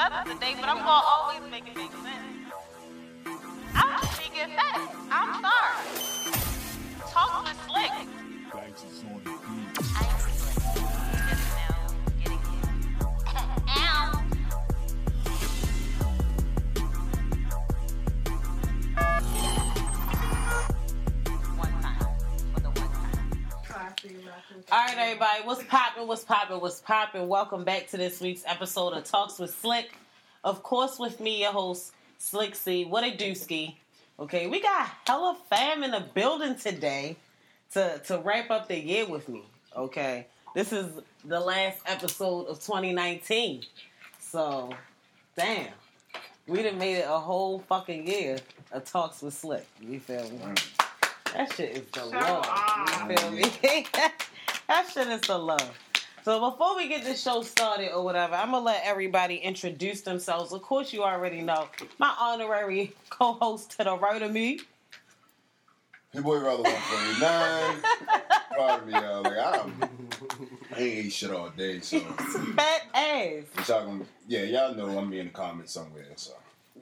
feathers today, but I'm gonna always make it make sense. I'm just speaking facts. I'm sorry. Talk with slick. All right, everybody, what's poppin'? What's poppin'? What's poppin'? Welcome back to this week's episode of Talks with Slick. Of course, with me, your host, Slick. What a dooski. Okay, we got hella fam in the building today to to wrap up the year with me. Okay, this is the last episode of 2019. So, damn, we done made it a whole fucking year of Talks with Slick. You feel me? That shit is the love. You feel me? that shit is the love. So before we get this show started or whatever, I'm gonna let everybody introduce themselves. Of course, you already know my honorary co-host to the right of me. Your boy Rella 149. Proud of me, y'all. Like, I'm, I ain't ate shit all day, so. Fat ass. Y'all gonna, yeah, y'all know I'm in the comments somewhere, so.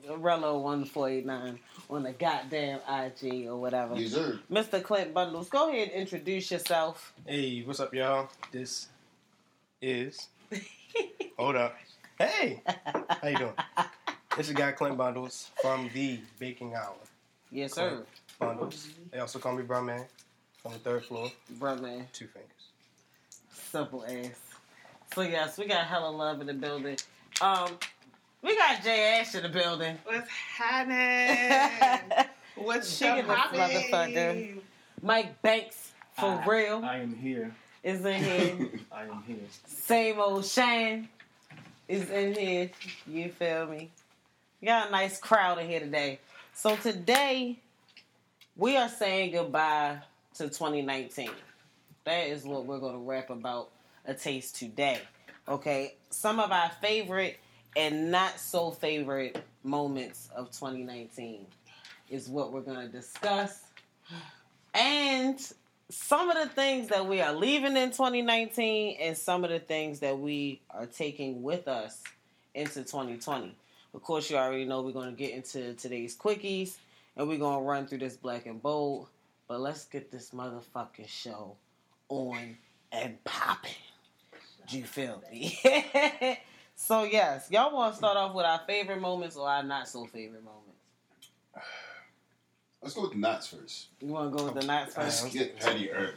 Rello one four eight nine on the goddamn IG or whatever. Yes, sir. Mr. Clint Bundles, go ahead and introduce yourself. Hey, what's up, y'all? This is. Hold up. Hey, how you doing? This is guy Clint Bundles from the Baking Hour. Yes, sir. Bundles. They also call me Brown Man from the third floor. Bruh, man. Two fingers. Simple ass. So yes, we got hella love in the building. Um, we got Jay Ash in the building. What's happening? What's Chicken your this motherfucker. Mike Banks, for I- real, I am here. is in here. I am here. Same old Shane is in here. You feel me? We got a nice crowd in here today. So today, we are saying goodbye to 2019. That is what we're going to rap about a taste today. Okay, some of our favorite and not so favorite moments of 2019 is what we're going to discuss. And some of the things that we are leaving in 2019 and some of the things that we are taking with us into 2020. Of course, you already know we're going to get into today's quickies and we're going to run through this black and bold. But let's get this motherfucking show on and popping. Do you feel me? so, yes, y'all want to start off with our favorite moments or our not so favorite moments? Let's go with the knots first. You want to go with the not Let's first? get petty early.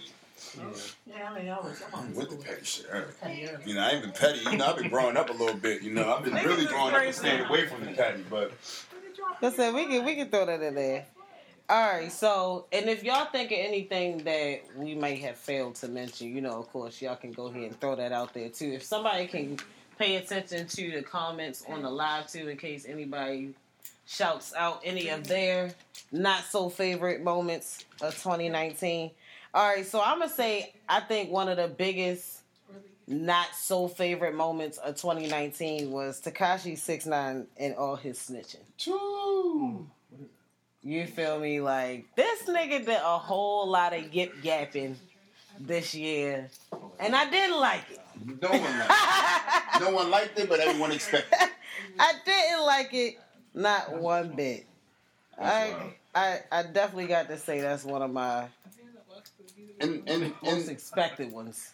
Yeah, I mean, I was- I'm on With the petty shit early. You know, I ain't been petty. You know, I've been growing up a little bit. You know, I've been really growing up and staying away from the petty. But Listen, we can we can throw that in there. All right, so and if y'all think of anything that we might have failed to mention, you know, of course, y'all can go ahead and throw that out there too. If somebody can pay attention to the comments on the live too, in case anybody shouts out any of their not so favorite moments of 2019. All right, so I'm gonna say I think one of the biggest not so favorite moments of 2019 was Tekashi 69 and all his snitching. Choo. You feel me? Like this nigga did a whole lot of yip yapping this year, and I didn't like it. No one liked it. No one liked it, but everyone expected it. I didn't like it, not one bit. That's wild. I, I I definitely got to say that's one of my And, and, most and expected ones.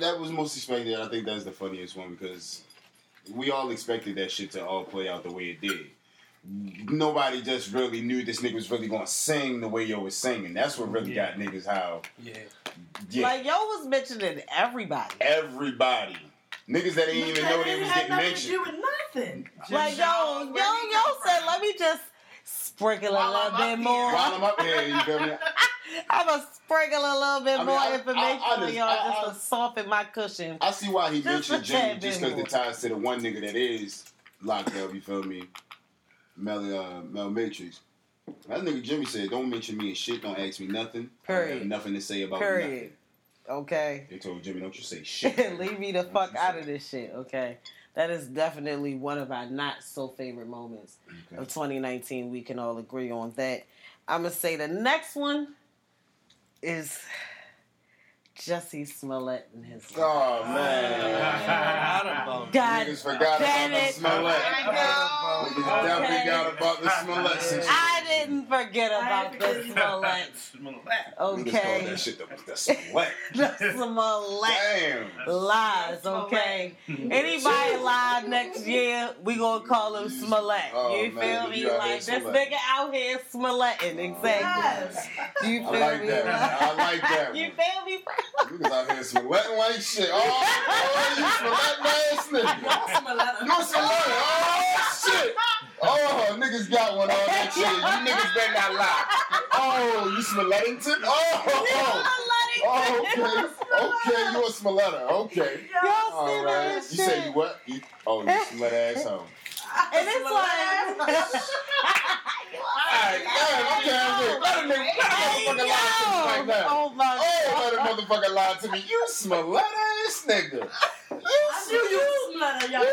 that was most expected. I think that's the funniest one because we all expected that shit to all play out the way it did. Nobody just really knew this nigga was really gonna sing the way yo was singing. That's what really Yeah. got niggas how. Yeah. Yeah, Like yo was mentioning everybody. everybody. Niggas that didn't even know they was getting nothing to mentioned. do with nothing. Like yo, yo, yo said, let me just sprinkle a little I'm bit up more. While I'm up here, you feel me? I'm gonna sprinkle a little bit I mean, more I- information I- I on just- y'all I- just I- to soften my cushion. I see why he Just mentioned a Jimmy just because it ties to the one nigga that is locked up. You feel me? Mel, uh, Mel Matrix. That nigga Jimmy said, "Don't mention me and shit. Don't ask me nothing. Period. nothing to say about Period. nothing." Okay. They told Jimmy, "Don't you say shit." Leave me the fuck out of this shit, okay? That is definitely one of our not so favorite moments Okay. of 2019. We can all agree on that. I'm gonna say the next one is Jussie Smollett and his. Oh man. Forgot about God Niggas forgot damn about the. Smollett. I know. Niggas definitely Okay. got about the Smollett situation. I didn't forget about the forget Smollett. Niggas call Okay. that shit the, the Smollett. The Smollett Damn. lies, okay? Anybody lie next year, we gonna call him Smollett. Oh, you man, feel me? you Like this Smollett. nigga out here Smolletting, exactly. Yes. You feel I like me? that. I like that You feel me, bro? Niggas out here Smolletting like shit. Oh, oh you Smollett ass nigga. You Smollett. Oh, shit. Oh, niggas got one on that shit. You niggas better not lie. Oh, you Smollettington? Oh, oh, oh, oh okay. Okay, you a Smolletta. Okay. All right. You say you what? You, oh, you Smollett asshole. And it's like, Alright, yeah, okay, wait. Let a nigga, let a motherfucker lie to me right now. oh my Oh, let a motherfucker lie to me. You Smollett ass nigga. You I knew you Smollett, y'all. You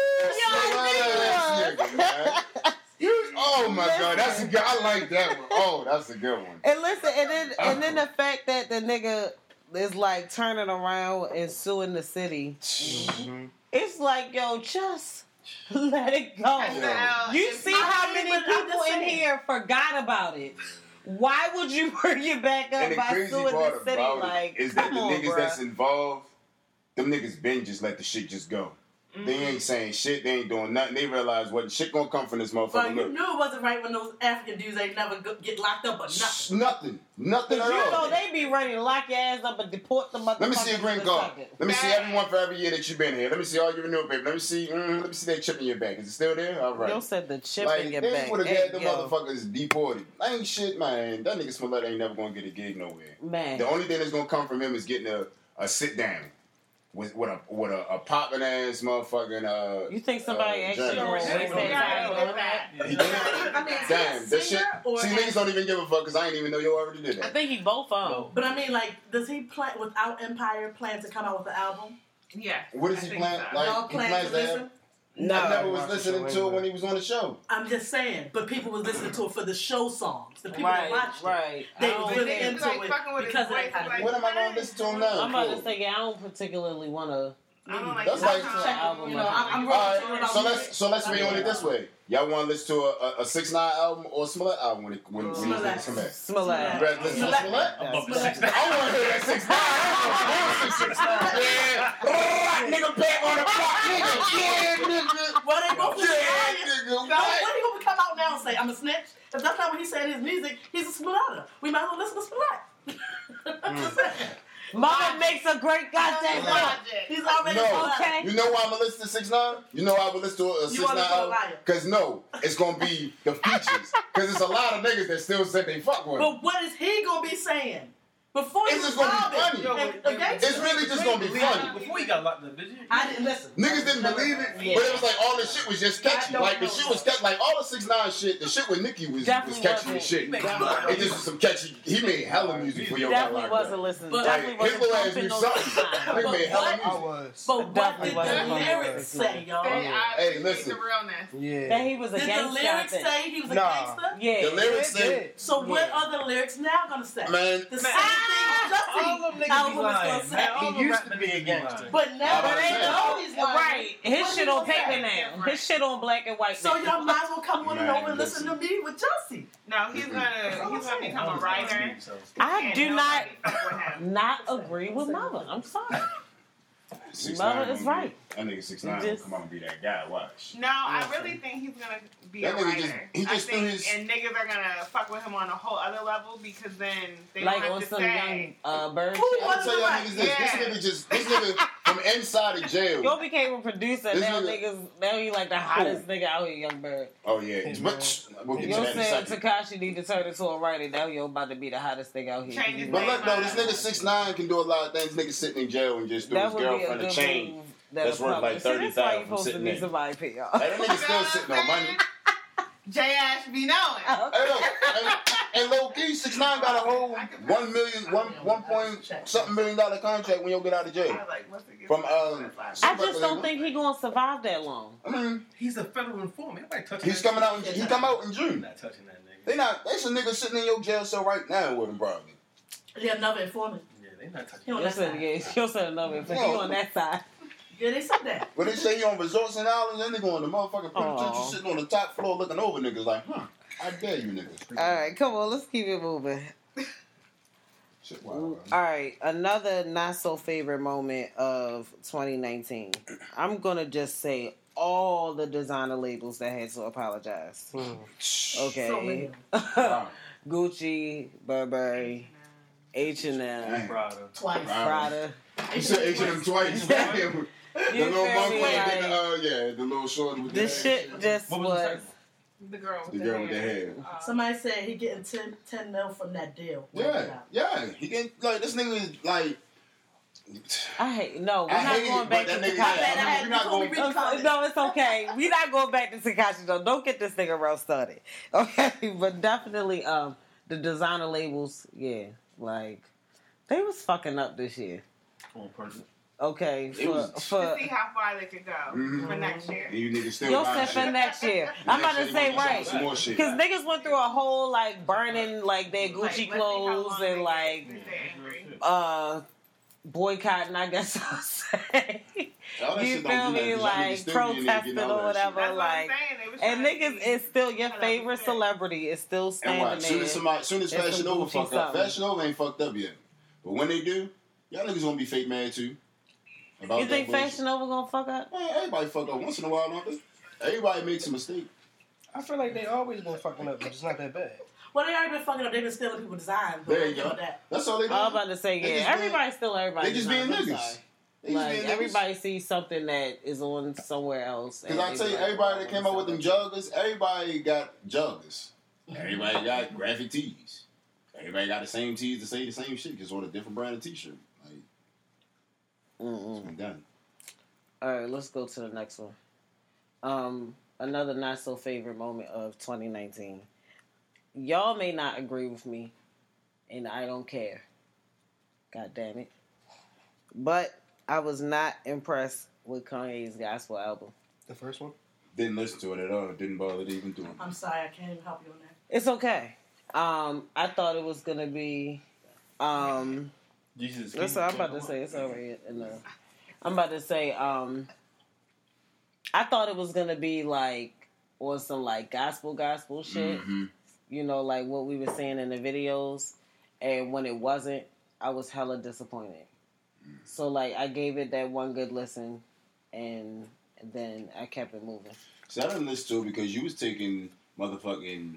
Smollett ass nigga, man. You, oh my god, that's a good. I like that one. Oh, that's a good one. And listen, and then and then the fact that the nigga is like turning around and suing the city. Mhm. It's like, yo, just let it go. Yeah. You see how many people in here forgot about it? Why would you bring it back up And the by crazy suing part the city? about Like, it is that the on, niggas bruh. that's involved, them niggas been just let the shit just go. They ain't saying shit. They ain't doing nothing. They realize what shit gonna come from this But motherfucker. you Look, knew it wasn't right when those African dudes ain't never go- get locked up or nothing. Shh, nothing, nothing Cause at you all. know they be ready to lock your ass up and deport the motherfuckers. Let me see a green card. Let me see everyone for every year that you've been here. Let me see all your renewal paper. Let me see. Mm, let me see that chip in your back. Is it still there? All right. Yo said the chip like in your they back. would have had them yo, motherfuckers deported. Ain't shit, man. That nigga Smollett ain't never gonna get a gig nowhere. Man, The only thing that's gonna come from him is getting a, a sit down with with a with a, a popping ass motherfucking uh. you think somebody uh, actually Janet. gonna waste Yeah, their yeah, time yeah, doing that? Yeah. I mean, Damn, he that shit. singer or See, has- niggas don't even give a fuck because I ain't even know you already did that. I that. think he both of them. But I mean, like, does he plan without Empire plan to come out with an album? Yeah. What is I he plan? so. Like Y'all he plan plans to to have. listen? I never was listening to it when he was on the show. I'm just saying, but people was listening to it for the show songs. The people right, that watched it. right. They were was really think- into like it fucking because of that kind of. What am I gonna listen to him now? I'm about to say, I don't particularly want to. I don't like That's like- kind of Check album You know, of I'm, I'm him. really All talking right, so let's so let's read on it this way. Y'all want to listen to a, a, a six nine album or a Smollett album when it when, when these Smollett. niggas come back? Smollett. You better listen to Smollett. Smollett. Above Smollett. I want to hear that six nine. I want to hear six nine. Yeah, nigga, back on the block, nigga. Yeah, nigga. Well, they both Yeah, yeah, nigga. So What? when he gonna come out now and say I'm a snitch? If that's not what he said in his music, he's a Smollett. We might as well listen to Smollett. I'm hmm. Just saying. Mama makes a great goddamn No. song. He's already No. Okay. You know why I'm gonna listen to six nine? You know why I would listen to a You six nine? album? Oh? Cause no, it's gonna be the features. Cause it's a lot of niggas that still said they fuck with. him. But what is he gonna be saying? Before he It's was just gonna be funny. Yo, and but- a. It's really just gonna be funny. Before he got locked up, did you? I didn't listen. Niggas didn't believe it, Yeah. but it was like all the shit was just sketchy. Like the shit was sketchy. Like all the six nine shit, the shit with Nicki was, was catchy wasn't. as shit. He makes Definitely. It just was some catchy. He made hella music for your Definitely wasn't listening. But- Definitely Like, his wasn't little ass pumping knew no something. time. Made hella But I music. was. But what Definitely did the lyrics say, y'all? I Hey, listen. the realness. Yeah. That he was a the gangster. I lyrics say he was a Nah. gangster? Yeah. The lyrics Yeah, say. So what are the lyrics now gonna say? man, The same! Jussie All them niggas be was lying. Man, all He them used to be a gangster. But now But they they know he's lying. Right. His shit on paper now. His shit on black and white. So y'all might as well come on Man, over and listen to me with Jussie. No, he's gonna he's gonna become a writer. I do not nobody fuck with him. not agree with mother. I'm sorry. Mother is right. That nigga six nine just- come on and be that guy. Watch. No, I really think he's gonna be That a writer. just- he just threw think, his- and niggas are gonna fuck with him on a whole other level because then they Like don't on have to some say. young uh, bird Who shit. I'm was- gonna tell y'all niggas this. Yeah. This nigga just this nigga from inside of jail. Yo became a producer. This now nigga- niggas, now he like the hottest nigga out here, young bird. Oh yeah, Hey, but we'll get Yo to that in a said second. Tekashi need to turn into a writer. Now yo about to be the hottest thing out here. But look though, this nigga six nine can do a lot of things. Nigga sitting in jail and just threw That his would be a girlfriend a good chain. Move. that's worth like See, that's why 30,000 you supposed to sitting be there. somebody pay y'all. Hey, that nigga still sitting on money. J Ash be knowing. Hey, look, and, and low key, six nine got a whole one million, one one point something million dollar contract when you'll get out of jail. was like, what's the gift? From um, I just don't think he gonna survive that long. I mean, He's a federal informant. Nobody touching he's coming out. In, he come out in. June. Not touching that nigga. They not. There's a nigga sitting in your jail cell right now with him, probably. Yeah, another informant. Yeah, They not touching. He on You'll that send side. yeah, you'll send another but he on that side. Yeah, they said that. But they say he on resorts and islands, and they go on the motherfucking Aw. penitentiary sitting on the top floor looking over niggas like, huh? I dare you niggas. All right, come on, let's keep it moving. Shit, wow. All right, another not so favorite moment of 2019. I'm gonna just say all the designer labels that had to apologize. Hmm. Okay, So. Wow. Gucci, Burberry, H and M, Damn. Prada. Twice. Wow. Prada. You said H&M twice. Damn. The little feel monkey, me? Like, the, uh, yeah, the little short with the this hair. shit just What was the was. The girl with The the, girl with the hair. Uh, Somebody said he getting 10, 10 mil from that deal. Yeah, yeah. He can like this nigga is like. I hate no. We're I not hate it, going back to nigga- Tekashi. I bet I had We're not to going- read the comments. No, it's okay. We're not going back to Tekashi though. Don't get this nigga roast started. Okay, but definitely um the designer labels, yeah, like they was fucking up this year. On purpose. Okay, It for was- for to see how far they could go Mhm. for next year. And you niggas still you'll buying set for shit. next year. I'm about to say you gonna right Some more shit. because niggas went through a whole like burning like their Gucci let's see how clothes and like if they're angry. uh boycotting. I guess I'll say. You feel me? nothing, 'cause y'all niggas Like still be in there protesting or whatever. That's what I'm Like saying. And niggas is still your favorite celebrity is still And standing soon there. as somebody, soon as Fashion some Nova Gucci fuck up, something. Fashion Nova ain't fucked up yet. But when they do, y'all niggas gonna be fake mad too. About You think. Fashion Nova gonna fuck up? Man, everybody fuck up once in a while, don't they? Everybody makes a mistake. I feel like they always been fucking up, but it's not that bad. Well, they already been fucking up. They've been stealing people's designs. but There you go. That. That's all they do. I was about to say, They yeah, just being- everybody still everybody. they just being designs, niggas. sorry. They just Like being niggas. everybody sees something that is on somewhere else. Because I tell you, like, everybody "Oh, that came up with them something." joggers, everybody got joggers. Everybody got graphic tees. Everybody got the same tees to say the same shit, just on a different brand of t-shirt. Like, Mm-mm. it's been done. All right, let's go to the next one. Um, another not so favorite moment of 2019. Y'all may not agree with me, and I don't care. God damn it. But I was not impressed with Kanye's gospel album. The first one. Didn't listen to it at all. Didn't bother to even do it. I'm sorry, I can't even help you on that. It's okay. Um, I thought it was gonna be um Jesus. That's what I'm about to say. It's already in. I'm about to say. Um, I thought it was gonna be like or some like gospel gospel shit. Mhm. You know, like what we were seeing in the videos, and when it wasn't, I was hella disappointed. So like, I gave it that one good listen, and then I kept it moving. See, I didn't listen to it because you was taking motherfucking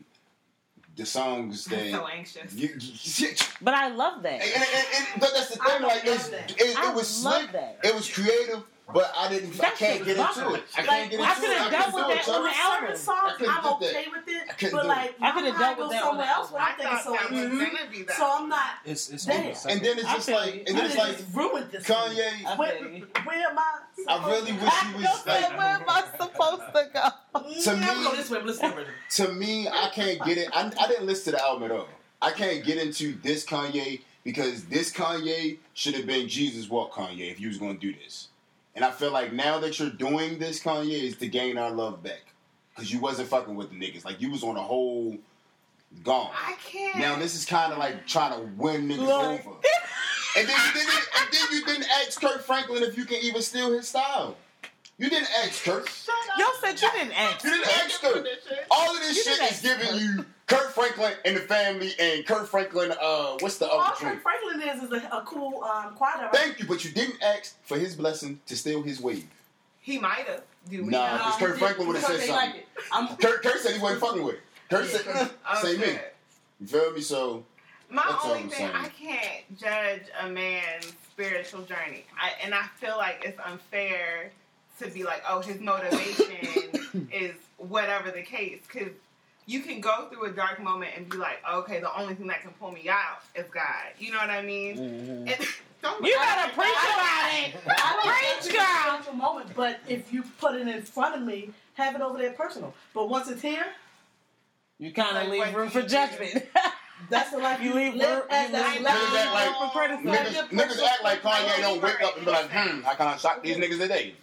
the songs that I'm so anxious. you, you, But I love that. and, and, and- but that's the I thing. Like, it's, it, it was slick. that. It was creative, but I didn't. I can't get was into it. I Like, can't get into could've it. I dealt couldn't with that on the album. Certain songs, I couldn't I'm do that. with it, I but do it. like, I could've dealt with that somewhere else when I I'm thinking thought so. that was mhm. gonna be that. So I'm not. It's it's Damn. over. And then it's just like, and then it's like ruined this. Kanye. Where, feel you. where am I? I really wish he You was like. where am I supposed to go? To me- go this way. but Listen to the rhythm. to me, I can't get it. I, I didn't listen to the album at all. I can't get into this Kanye because this Kanye should have been Jesus Walk Kanye if you was going to do this. And I feel like now that you're doing this Kanye is to gain our love back because you wasn't fucking with the niggas. Like you was on a whole gone. I can't. Now this is kind of like trying to win niggas Like- over. And then you didn't. And then you didn't ask Kirk Franklin if you can even steal his style. You didn't ask Kirk. Y'all said you didn't ask. You didn't ask Kirk. All of this You shit is giving you Kirk Franklin and the family and Kirk Franklin. Uh, what's the other Kirk Kurt Franklin is is a, a cool um, choir. Thank you, but you didn't ask for his blessing to steal his wave. He might have. Do we Nah. know? Because Kirk Franklin would've said they something. like. I'm, Kirk, Kirk said he wasn't fucking with it. Kirk Yeah. said, say me. You feel me? So My That's all only I'm thing, saying. I can't judge a man's spiritual journey, I, and I feel like it's unfair to be like, oh, his motivation is whatever the case, because you can go through a dark moment and be like, okay, the only thing that can pull me out is God. You know what I mean? Mhm. And, don't, You I better preach I about it. I Preach, girl. the moment, but if you put it in front of me, have it over there personal. But once it's here, You kind of Like, leave room for judgment. that's the life You you, leave live room- as you that's leave life. Niggas act like- for criticism. niggas, niggas act like Kanye don't wake up and be like, hmm, how can I shock these niggas today?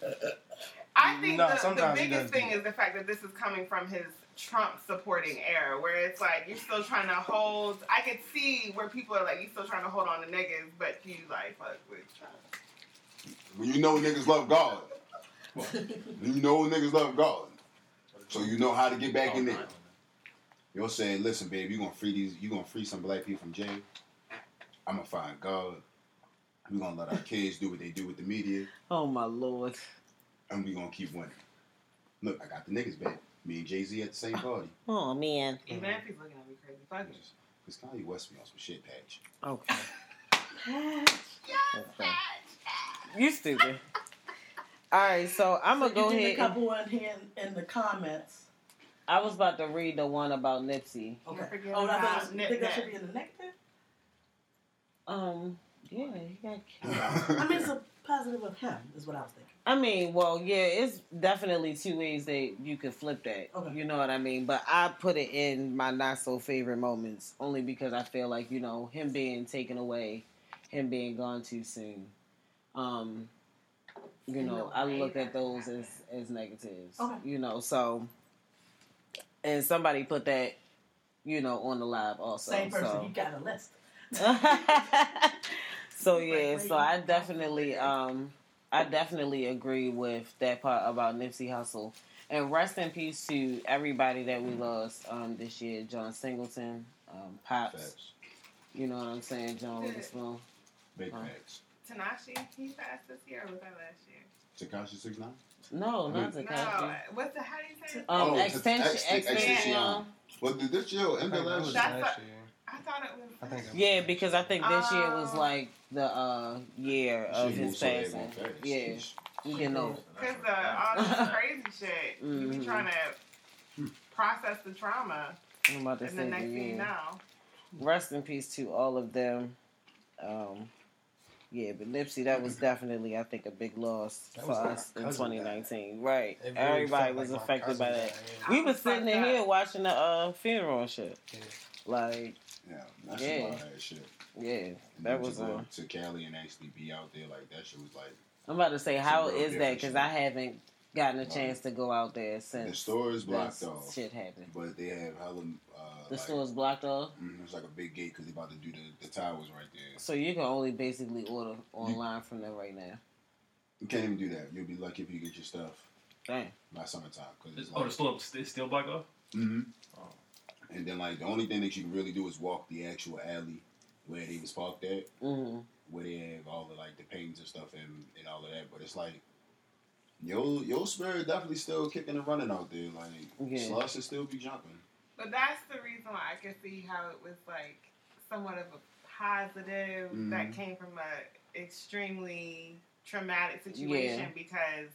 I think No, the, the sometimes he biggest thing is the fact that this is coming from his Trump supporting era, where it's like you're still trying to hold. I could see where people are like, you're still trying to hold on to niggas, but you like fuck with Trump. When you know niggas love God. you know niggas love God. So you know how to get back oh, in there. You're saying, listen, babe, you gonna free these you gonna free some black people from jail. I'm gonna find God. We're gonna let our kids do what they do with the media, Oh my lord. And we're gonna keep winning. Look, I got the niggas back. Me and Jay Z at the same party. Oh man. Even if he's looking at me crazy, fuck it. Because Kanye West be on some shit patch. Okay. Yes, Okay. You stupid. All right, so I'm So gonna go you did ahead. a and- couple in here in, in the comments. I was about to read the one about Nipsey. Okay. Don't forget Oh, I about thought think that Nap. should be in the negative. Um, yeah, he got killed. I mean, it's a positive of him, is what I was thinking. I mean, well, yeah, it's definitely two ways that you can flip that. Okay. You know what I mean? But I put it in my not so favorite moments only because I feel like, you know, him being taken away, him being gone too soon. Um, you know, I look at those as as negatives. Okay. You know, so and somebody put that, you know, on the live also. Same person, so. you got a list. so yeah, so I definitely um I definitely agree with that part about Nipsey Hussle. And rest in peace to everybody that we lost um this year. John Singleton, um, Pops, Facts. you know what I'm saying, John with the. Big Huh. facts. Tanashi, he passed this year or was that last year? Tekashi six nine. No, not No, Tekashi. No, what's the how do you say it? Um, Oh, extension, Ex- extension. Extension. Well, did this year end I of think that last year? That's last a- year. I thought it was. I think. that Yeah, because. I think this year was Oh. like the uh year of Shit his moved so daggone passing. fast. Yeah, we getting old. Because uh, all this crazy shit, you be Mhm. trying to process the trauma, I'm about to and say the next thing you know, rest in peace to all of them. Um, yeah, but Nipsey, that was definitely, I think, a big loss That for us in cousin 2019. Right. Really Everybody was like affected by that. died, We I was was sitting in here watching the uh, funeral and shit. Yeah. Like, Yeah, that's Yeah. some wild ass shit. yeah, And that then was to go a. to Cali and actually be out there like that shit was like I'm about to say, Some how real is that? Because. I haven't gotten a Right. chance to go out there since the store is blocked off, shit happened. but they have hella. Uh, The like, is blocked off, Mm, it's like a big gate because they about to do the the towers right there. so you can only basically order online from there right now. You can't even do that. You'll be lucky if you get your stuff Dang. by summertime because it's Oh, like. the store is still blocked off? hmm Oh. And then like the only thing that you can really do is walk the actual alley where they was parked at, hmm where they have all the like the paintings and stuff and, and all of that. But it's like your your spirit definitely still kicking and running out there. Like Yeah. slush is still be jumping. but that's the reason why I could see how it was like somewhat of a positive Mhm. that came from a extremely traumatic situation Yeah. because,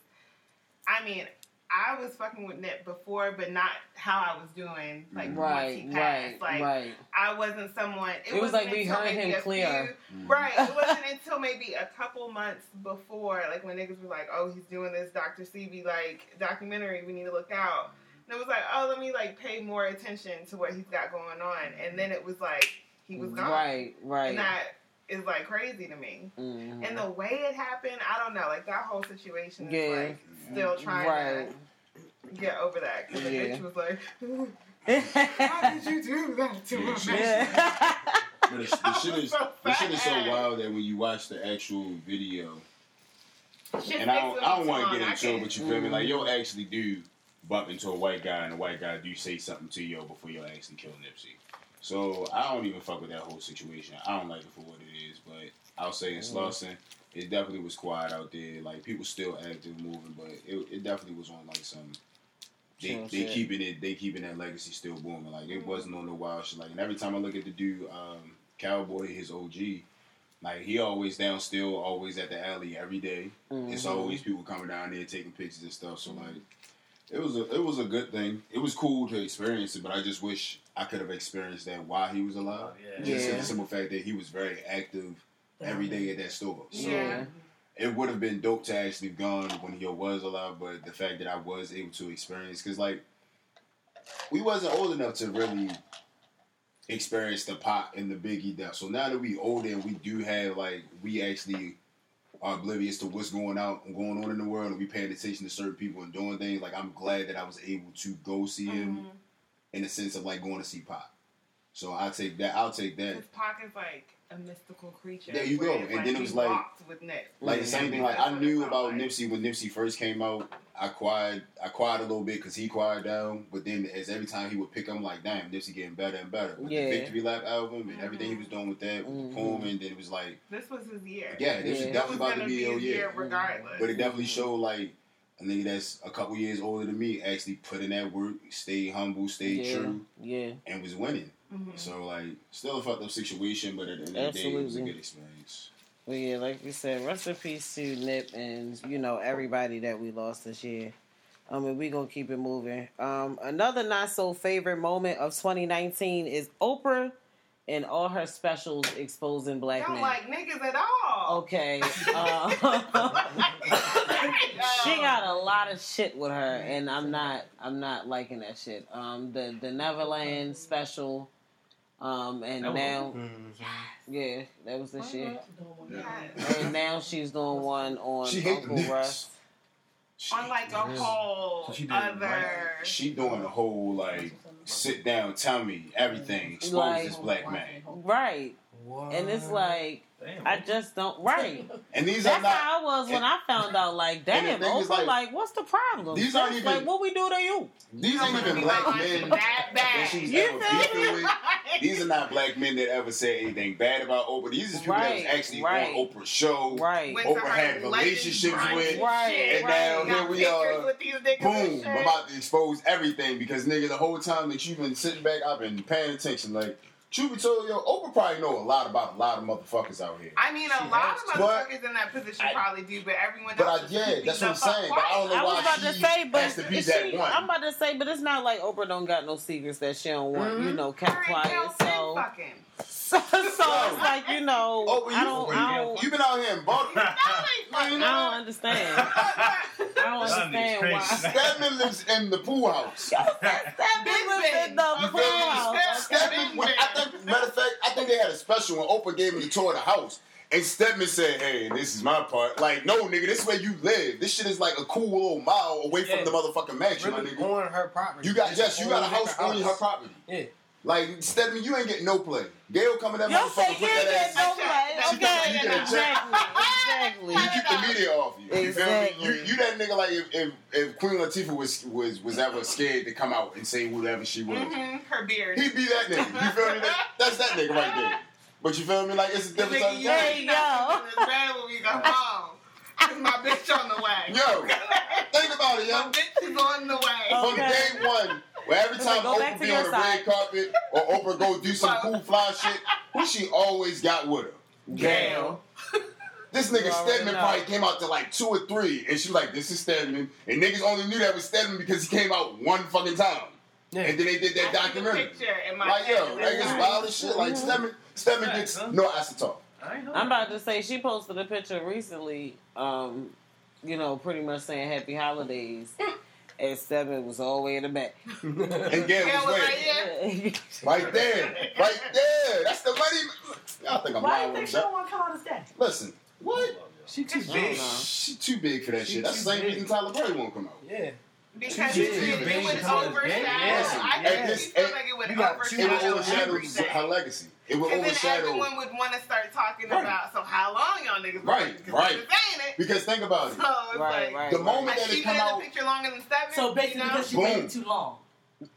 I mean. I was fucking with Nip before, but not how I was doing. Like once Right, he right, like right. I wasn't someone. It, It was like we heard him clear. few- Mhm. Right. It wasn't until maybe a couple months before, like when niggas were like, "Oh, he's doing this Dr. Sebi like documentary. We need to look out." And it was like, "Oh, let me like pay more attention to what he's got going on." And then it was like he was gone, Right, right. and that is like crazy to me. Mhm. And the way it happened, I don't know. Like that whole situation is Yeah. like still trying right. to get over that because the Yeah. bitch was like, "How did you do that to Yeah, a she- man?" But the, the shit is So the shit is so wild that when you watch the actual video, Shit and I don't, a I don't want to get long. into it, but you feel me? Like you'll actually do bump into a white guy, and the white guy do say something to you before you'll actually kill Nipsey. So I don't even fuck with that whole situation. I don't like it for what it is, but I'll say in Mhm. Slauson, it definitely was quiet out there. Like people still active, moving, but it, it definitely was on like some. They, they shit. keeping it they keeping that legacy still booming. Like it wasn't on the wild shit. Like and every time I look at the dude, um, Cowboy, his OG, like he always down still, always at the alley every day. It's Mhm. always people coming down there taking pictures and stuff. So like, it was a it was a good thing. It was cool to experience it, but I just wish I could have experienced that while he was alive. yeah. Just Yeah. the simple fact that he was very active every day at that store. So Yeah. it would have been dope to actually have gone when he was alive, but the fact that I was able to experience, because like we wasn't old enough to really experience the pop and the biggie death. So now that we older and we do have like we actually are oblivious to what's going out and going on in the world, and we paying attention to certain people and doing things. Like I'm glad that I was able to go see him Mhm. In the sense of like going to see Pac. So I take that. I'll take that. His Pac is like a mystical creature. There you go. whereas, And then it was like- with Nip. Like the same thing. Like I knew about like. Nipsey when Nipsey first came out. I quiet, I quiet a little bit because he quieted down. But then as every time he would pick, I'm like, damn, Nipsey getting better and better. With Yeah. the Victory Lap album and everything he was doing with that, with Mhm. the poem, and then it was like, This was his year. yeah, this Yeah. is It definitely was about gonna to be your his year. regardless. But it definitely showed like a nigga that's a couple years older than me actually put in that work, stayed humble, stayed yeah, true, yeah. and was winning. Mhm. So like, still a fucked up situation, but at the end of the day, it was a good experience. Well, yeah, like we said, rest in peace to Nip and you know everybody that we lost this year. I mean, we gonna keep it moving. Um, another not so favorite moment of 2019 is Oprah and all her specials exposing black Don't men. like niggas at all. okay, uh, she got a lot of shit with her, and I'm not, I'm not liking that shit. Um, the the Neverland special, um, and That now, Mhm. yeah, that was the shit. Yes. And now she's doing one on She hate Uncle. Russ. She- On like a whole So she did other. She doing a whole like sit down, tell me everything, expose Like- this black man. Right. What? And it's like Damn. I just don't right. And these are That's not how I was when I found out like damn thing Oprah, like, like, what's the problem? these aren't even- like what we do to you. these ain't even black men that that bad. she's You ever feel beefing with. These are not black men that ever said anything bad about Oprah. These are people Right, that was actually right. on Oprah's show. Right. Went Oprah had relationships with. Right, shit. And now here we are. With these niggas and Boom! I'm about to expose everything because nigga, the whole time that you've been sitting back, I've been paying attention. Like, truth be told, yo, Oprah probably know a lot about a lot of motherfuckers out here. I mean, a She lot has of to. motherfuckers in that position I- probably do, but everyone. But else I, yeah, that's what I'm saying. But I don't know I why was about she to say, but has to be she, that one. I'm about to say, but it's not like Oprah don't got no secrets that she don't want, Mm-hmm. you know, kept quiet. So, fucking. So, so it's like you know, Oh, but I you- don't, I don't, you been out here in Baltimore. I don't understand. I don't understand why. crazy. Stedman lives in the pool house. That Big bitch in the pool house. Stedman, I think, matter of fact, I think they had a special when Oprah gave him the tour of the house. And Stedman said, "Hey, this is my part." Like, no, nigga, this is where you live. This shit is like a cool little mile away from the motherfucking mansion, really my nigga. on her property. You got yes, you got a on house on her property. Yeah. Like Stedman, you ain't getting no play. Gayle coming say motherfucker you put ain't that ass. no play. Okay, got- exactly, exactly. You keep the media off you. You feel me? You, you that nigga like if, if if Queen Latifah was was was ever scared to come out and say whatever she was, hmm Her beard. he'd be that nigga. You feel me? That, that's that nigga right there. But you feel me? Like it's a different type of you There you go. It's bad when we go home. my bitch on the way. Yo, think about it, My yo. bitch is on the way. Oh. From day one, where every time go back Oprah be on the side. red carpet or Oprah go do some cool fly shit, who she always got with her? Damn. This nigga You already Stedman know. probably came out to like two or three, and she was like, "This is Stedman," and niggas only knew that was Stedman because he came out one fucking time, Yeah. and then they did that I see the documentary. in my Like head. yo, like it's wild as shit. Like Stedman, Stedman gets huh? no acetone. I ain't know I'm about to say she posted a picture recently, um, you know, pretty much saying happy holidays. And Stedman was all the way in the back. And Gayle Gayle was was waiting. right Right there, right there. That's the money. Y'all think I'm Why lying you think she don't want to come out as that? Listen, what? She too big. She too big for that She shit. That's too the same big. reason Tyler Perry won't come out. Yeah. Because Too it, big. it, it would Big. overshadow. I Yes. think This- it feels like it would you got two It would overshadow overshadow everything. her legacy. It would And then everyone would want to start talking Right. about, so how long y'all niggas Right, working? 'Cause right. niggas it. Because think about it. So it's Right, like, right. The moment like that she it been come in out, the picture longer than seven. So basically, you know? because she Boom. waited too long.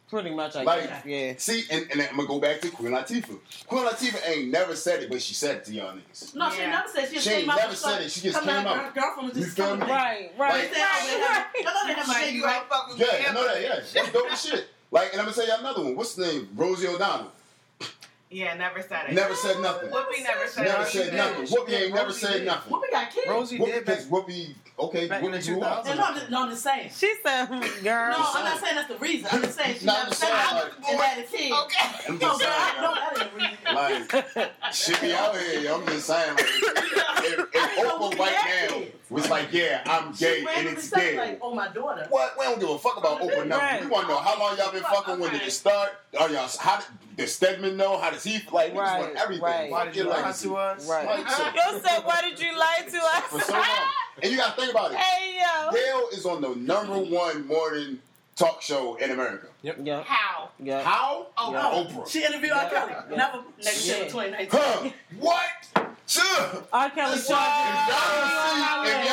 Pretty much, I Like- guess. Yeah. see, and, and I'm gonna go back to Queen Latifah. Queen Latifah ain't never said it, but she said it to y'all niggas. No, she never said she just She ain't came out. never with said some- it. She just came out. out. Her girlfriend was You just feel telling. Right, They right, said, oh, right, right. I know they have Like, you ain't right? fuck with Yeah, me I know that. Yeah, that's dope as shit. Like, and I'm gonna tell y'all another one. What's the name? Rosie O'Donnell. Yeah, never said it. Never said nothing. Whoopi never said Never it. said nothing. Whoopi ain't never said nothing. Whoopi got kids. Rosie Whoopi, did back. because Whoopi, okay, Back in the Whoopi 2000s. No, I'm just, no, I'm just saying. She said, girl. No, I'm not saying that's the reason. I'm just saying she No, I'm never just said saying, that like- and had a kid. Okay. I'm No, just but I saying. know that ain't the reason. Like, shit be out here. I'm just saying. Like, if, if I didn't Oprah Whoopi right now kids. was like, yeah, I'm gay She and it's said, gay. like, oh, my daughter. What? We don't give a fuck about opening up. Right. We want to know how long y'all been fucking. When did it start? Are y'all? How did, does Stedman know? How does he? Like, we just Right, want everything. right. Why did you your lie legacy. to us? Right. Like, so- said, why did you lie to for us? so long. And you gotta think about it. hey yo. Gayle is on the number one morning talk show in America. Yep. How? Yep. How? Oh, Yeah. Oh. Oprah. She interviewed R. Kelly. Yeah. Never next year 2019. Huh? What? Sure. R. Kelly charges. if y'all don't see, if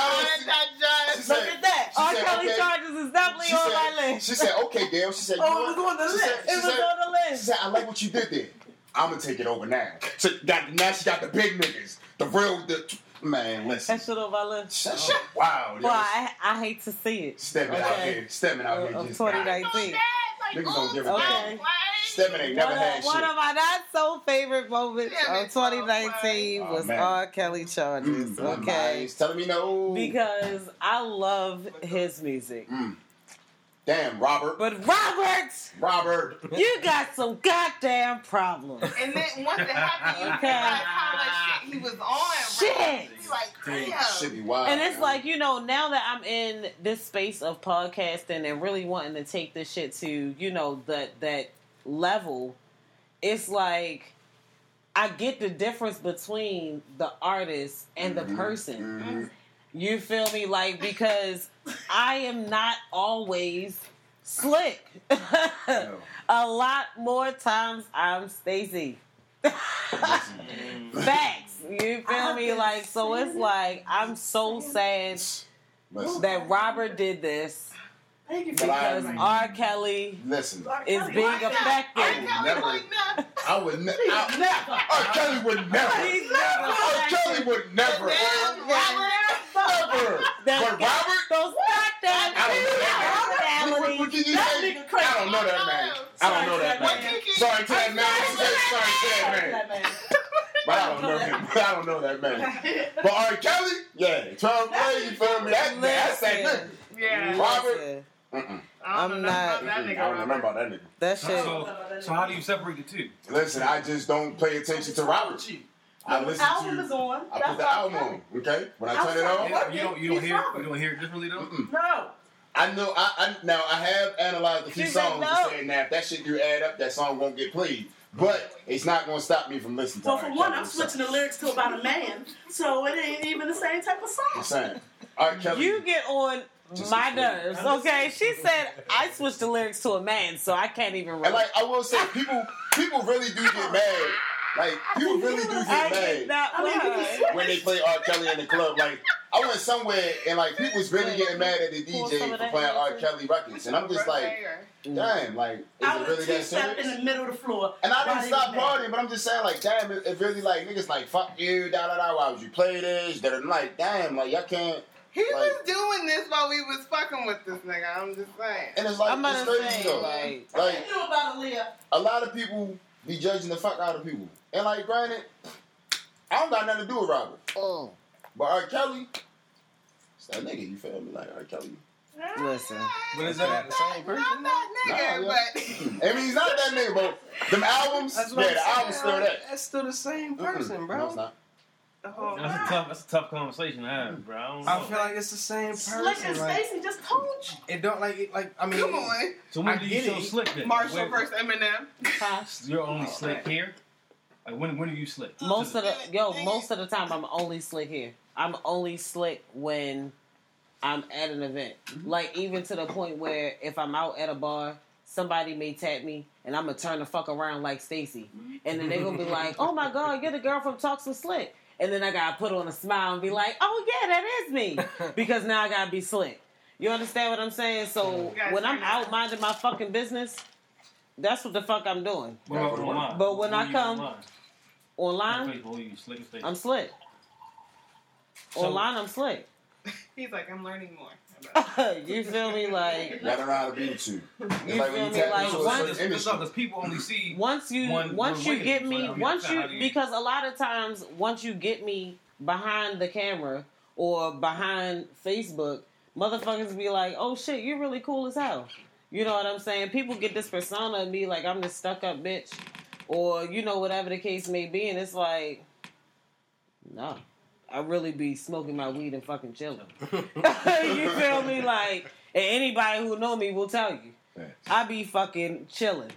y'all see, Look at that. R. Kelly okay. charges is definitely she on my list. she said, okay, Gayle. She said, Oh, it was on the list. said- it was said- on the She list. said, I like what you did there. I'm gonna take it over now. So got, now she got the big niggas, the real, the man. Listen, That shit on my list. that shit, wow. Boy, I, I hate to see it. Stedman out here, Stedman out here of just 2019. Niggas don't give a damn. Stedman ain't never one, had of, one shit. of my not so favorite moments Yeah, of 2019 fine. was Oh, man. R. Kelly charges. Mm, okay. He's telling me no. Because I love his music. Mm. Damn, Robert. But Robert, Robert. you got some goddamn problems. And then once it happened, you Okay. realize how much shit he was on. Shit. Right? You like, damn. Should be wild. And it's man. like, you know, now that I'm in this space of podcasting and really wanting to take this shit to, you know, that that level, it's like I get the difference between the artist and the person. Mhm. You feel me? Like because I am not always slick. No. A lot more times I'm Stacy. Mm. Facts. You feel I me? Like so it's like I'm so sad that Robert did this because that. R. Kelly listen. Is Kelly. being Why not? affected. R. Kelly Never- like, nah. I would ne- I, Never. R. Kelly would never. He's never R. Kelly would never. Robert. Never. But Robert, Those goddamn I don't know that man. What, what, what can you say? I don't know that man. I don't know that man. Sorry to that man. Sorry to that man. But I don't know him. I don't know that man. But R. Kelly, yeah, Twelve Play, you feel me? That, that's that Listen. nigga. Yeah. Robert. Listen, Mm-mm. I don't I'm not- about that I don't remember about that nigga. That shit. So, so how do you separate the two? Listen, I just don't pay attention to Robert. I listen the album is on. I put the album on. Okay, when I turn it on, Outside. You don't you don't hear Robert. you don't hear it differently though. mm-mm. No. I know. I, I now I have analyzed a few She said songs no. and saying now if that shit do add up, that song won't get played. But it's not gonna stop me from listening to. It. Well, R. for one, Kelly. I'm switching the lyrics to about a man, so it ain't even the same type of I'm song. saying, R. Kelly. You get on Just my nerves, okay? She said I switched the lyrics to a man, so I can't even and like I will say, people people really do get mad. Like people really do get did mad not I mean, you can lie. switch. when they play R. Kelly in the club. Like I went somewhere and like people was really getting mad at the DJ for playing R. Kelly records, and I'm just like, damn, like is I it would really have that two-stepped in the middle of the floor. And I didn't stop partying, but I'm just saying, like, damn, it, it really like niggas like fuck you, da da da. Why would you play this? That I'm like, damn, like y'all can't. He Like- was doing this while we was fucking with this nigga. I'm just saying. And it's like I'm it's gonna crazy say, though. like, Like You know about Aaliyah. a lot of people be judging the fuck out of people, and like, granted, I don't got nothing to do with Robert, mm, but R. Kelly, it's that nigga. You feel me? Like R. Kelly. listen. But is that the same person? Not that nigga, Nah, but I mean, he's not that nigga, but them albums, yeah, the album's still that. That's still the same person, Mm-mm. bro. No, it's not. The whole That's a tough that's a tough conversation to have, bro. I don't I know. feel like it's the same Slick and person. Like, Stacy just told you. it don't like it, like I mean. Come on, so when I do you get show it. slick then? Marshall Where- versus Eminem. Huh? You're only oh, slick here. Like when when are you slick? Most of the yo, most of the time I'm only slick here. I'm only slick when I'm at an event. Mm-hmm. Like even to the point where if I'm out at a bar, somebody may tap me and I'm gonna turn the fuck around like Stacy. And then they're gonna be like, Oh my god, you're the girl from Talks and Slick. And then I gotta put on a smile and be like, Oh yeah, that is me. Because now I gotta be slick. You understand what I'm saying? So when I'm out minding my fucking business, that's what the fuck I'm doing. What about? But when I come- online? Online, On you slick? I'm slick. So- Online, I'm slick. He's like, I'm learning more. About you feel me? Like You gotta know how to beat you. You like feel when you me? tap Like, once- Because people only see once you One- once one you get me I once you because a lot of times once you get me behind the camera or behind Facebook, motherfuckers be like, "Oh shit, you're really cool as hell." You know what I'm saying? People get this persona of me like I'm this stuck up bitch, or you know whatever the case may be, and it's like, no, I really be smoking my weed and fucking chilling. you feel me? Like, and anybody who know me will tell you, I be fucking chilling.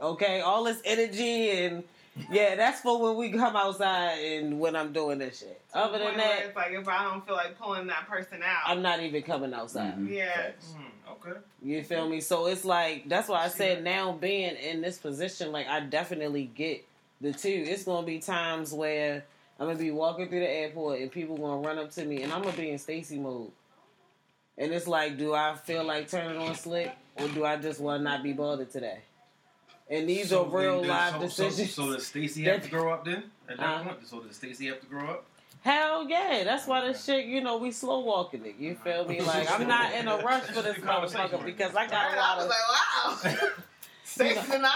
Okay, all this energy and yeah, that's for when we come outside and when I'm doing this shit. Other than that, it's like if I don't feel like pulling that person out, I'm not even coming outside. Mhm. Yeah. Facts. Okay. You feel me? So it's like that's why I said now being in this position, like I definitely get the two. It's gonna be times where I'm gonna be walking through the airport and people gonna run up to me and I'm gonna be in Stacy mode. And it's like, do I feel like turning on slick or do I just want to not be bothered today? And these So are real then- live so, decisions. So, so does Stacy have to grow up then? At that Uh-huh. point, so does Stacy have to grow up? Hell yeah, that's why this shit, you know, we slow walking it. You feel me? Like I'm not in a rush for this conversation motherfucker because. I got a lot was of like, wow. Stacy and I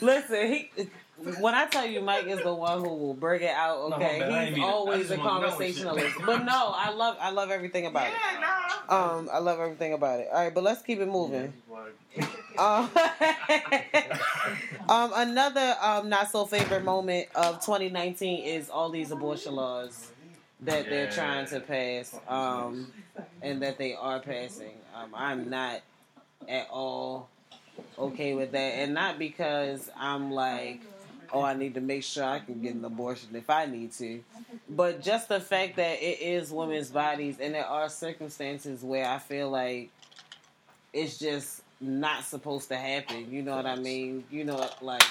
Listen, he when I tell you Mike is the one who will bring it out, okay, man, I ain't he's mean it. I always a wanna know and shit. conversationalist. but no, I love I love everything about it. Yeah, no. Um, I love everything about it. All right, but let's keep it moving. Um, um, another um, not so favorite moment of 2019 is all these abortion laws that they're trying to pass, um, and that they are passing. Um, I'm not at all okay with that, and not because I'm like, oh, I need to make sure I can get an abortion if I need to, but just the fact that it is women's bodies, and there are circumstances where I feel like it's just not supposed to happen. You know what I mean? You know, like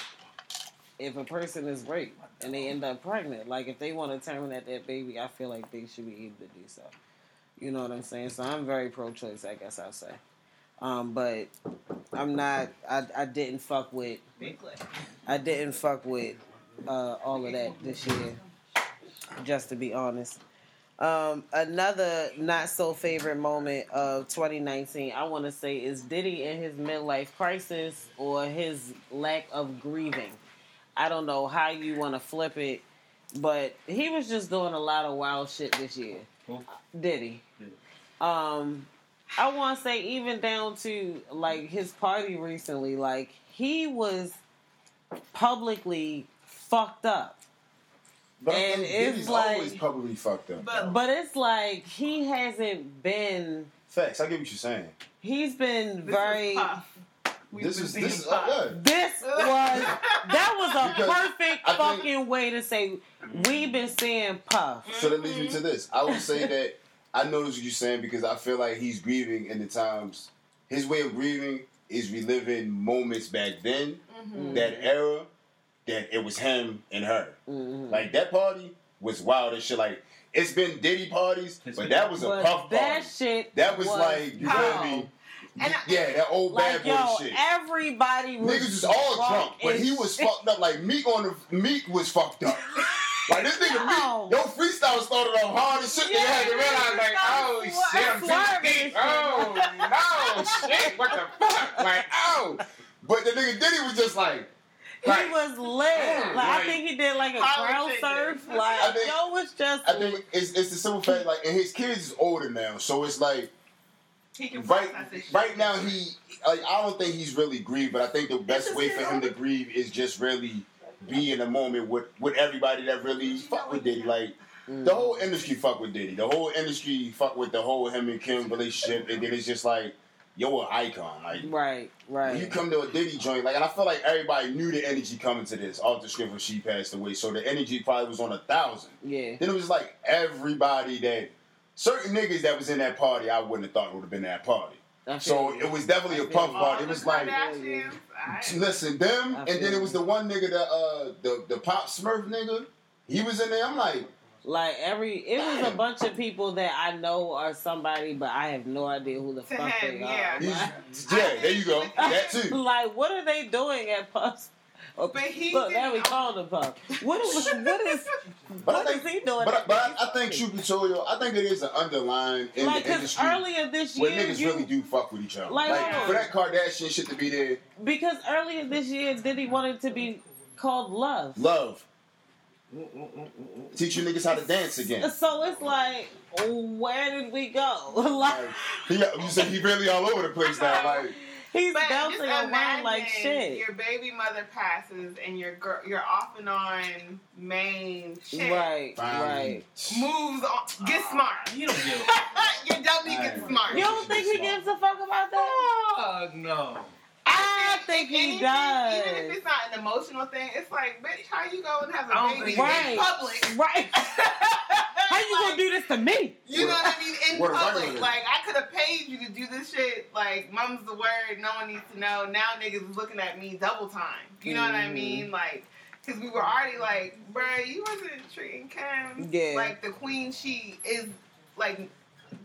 if a person is raped and they end up pregnant, like if they want to terminate that baby, I feel like they should be able to do so. You know what I'm saying? So I'm very pro-choice, I guess I'll say. Um, but I'm not. I, I didn't fuck with. I didn't fuck with uh, all of that this year. Just to be honest. Um, another not so favorite moment of 2019, I want to say, is Diddy in his midlife crisis or his lack of grieving. I don't know how you want to flip it, but he was just doing a lot of wild shit this year. Who? Diddy. Diddy. Um, I want to say even down to like his party recently, like he was publicly fucked up. But I And it's like- always publicly fucked up. But- But it's like he hasn't been. Facts. I get what you're saying. He's been This very. is tough. We've This is this is tough. uh, yeah. This was that was a Because perfect think- fucking way to say we've been seeing Puff. So that leads me to this. I would say that I notice what you're saying because I feel like he's grieving in the times. His way of grieving is reliving moments back then, Mhm. that era, that it was him and her. Mhm. Like that party was wild as shit. Like it's been Diddy parties, It's but that was a But puff that party. shit That was, like you pow. feel me? And I- yeah, that old Like bad boy yo, shit. everybody was Niggas was all drunk, but he was shit. fucked up. Like Meek on the Meek was fucked up. Like this nigga No. Meek, yo freestyle started off hard as shit. Yeah, they had to nigga, realize like, oh started shit, I'm swerving too deep. and Oh no, shit, what the fuck? Like, oh. But the nigga Diddy was just like, He like, was lit. Mm, Like, I think he did like a Power surf. Like I think- yo, was just I think it's it's the simple fact like, and his kids is older now, so it's like right process this shit. right now he like I don't think he's really grieved, but I think the best way for him to grieve is just really be in a moment with with everybody that really fuck with Diddy. Like Mm. the whole industry fuck with Diddy. The whole industry fuck with the whole him and Kim relationship, and then it's just like yo, an icon. Like right, when you come to a Diddy joint, like, and I feel like everybody knew the energy coming to this off the script when she passed away, so the energy probably was on a thousand. Yeah, Then it was like everybody that certain niggas that was in that party, I wouldn't have thought would have been that party. I So it was definitely a feel puff you. All party. It was like listen, them, and then it was the one nigga that uh the the pop Smurf nigga. He was in there. I'm like, Like every, it was a bunch of people that I know are somebody, but I have no idea who the fuck him, they yeah. are. he's, yeah, there you go. That too. like, what are they doing at Puff's? But he look, now we didn't- called him Puff. What is what is But I what is think- he doing? But, at but I, I think parties? True Petroleum, I think it is an underlying in like the because industry earlier this where year, niggas you, really do fuck with each other. Like, Like, for that Kardashian shit to be there, because earlier this year, Diddy wanted to be called Love. love. Teach you niggas how to dance again. So it's like, where did we go? like, Like, he, you said he really all over the place now. Like, He's But bouncing just around imagine like shit. Your baby mother passes, and your girl, you're off and on main shit. Right, Finally. right. Moves on. Get ah, smart. You don't give your dummy gets Alright. smart. You don't think he gives a fuck about that? a fuck. no. I think he anything, does. Even if it's not an emotional thing, it's like, bitch, how you go and have a baby Right. in public? Right. How you gonna do this to me? You know what I mean? In What a public. regular. Like, I could have paid you to do this shit. Like, mum's the word. No one needs to know. Now niggas is looking at me double time. You know what I Mhm. mean? Like, because we were already like, bruh, you wasn't treating Kim Yeah. like the queen she is, like,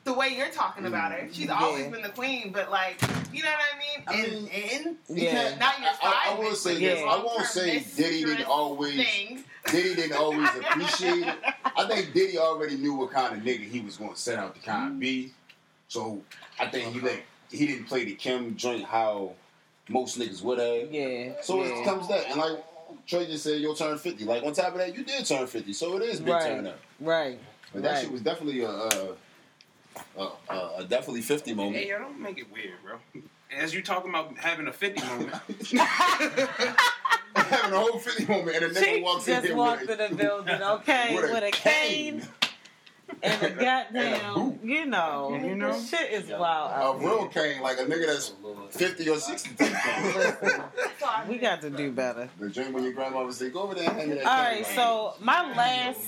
the way you're talking about her. She's mm-hmm. Yeah. always been the queen, but, like, you know what I mean? I and, mean, and He Yeah. can't- not your I, I, I will say but this. your I won't long-term say Diddy didn't always. thing. Diddy didn't always appreciate it. I think Diddy already knew what kind of nigga he was going to set out to kind of be. Mm-hmm. So I think he like he didn't play the Kim joint how most niggas would have. Yeah. So yeah. it comes that, and like Trey just said, you'll turn fifty. Like on top of that, you did turn fifty, so it is big Right. turn up. Right. But that Right. shit was definitely a, a, a, a, a definitely fifty moment. Hey, yo, don't make it weird, bro. As you talking about having a 50 moment, Having a whole fifty moment, and a nigga walks in just here walked with in a, the building, okay, with a with a cane and a goddamn, hoop. you know, You know? shit is wild a real here. cane, like a nigga that's fifty or sixty. Listen, we got to do better. The dream when your grandma would say, "Go over there and hand me that." All cane." right, so my last,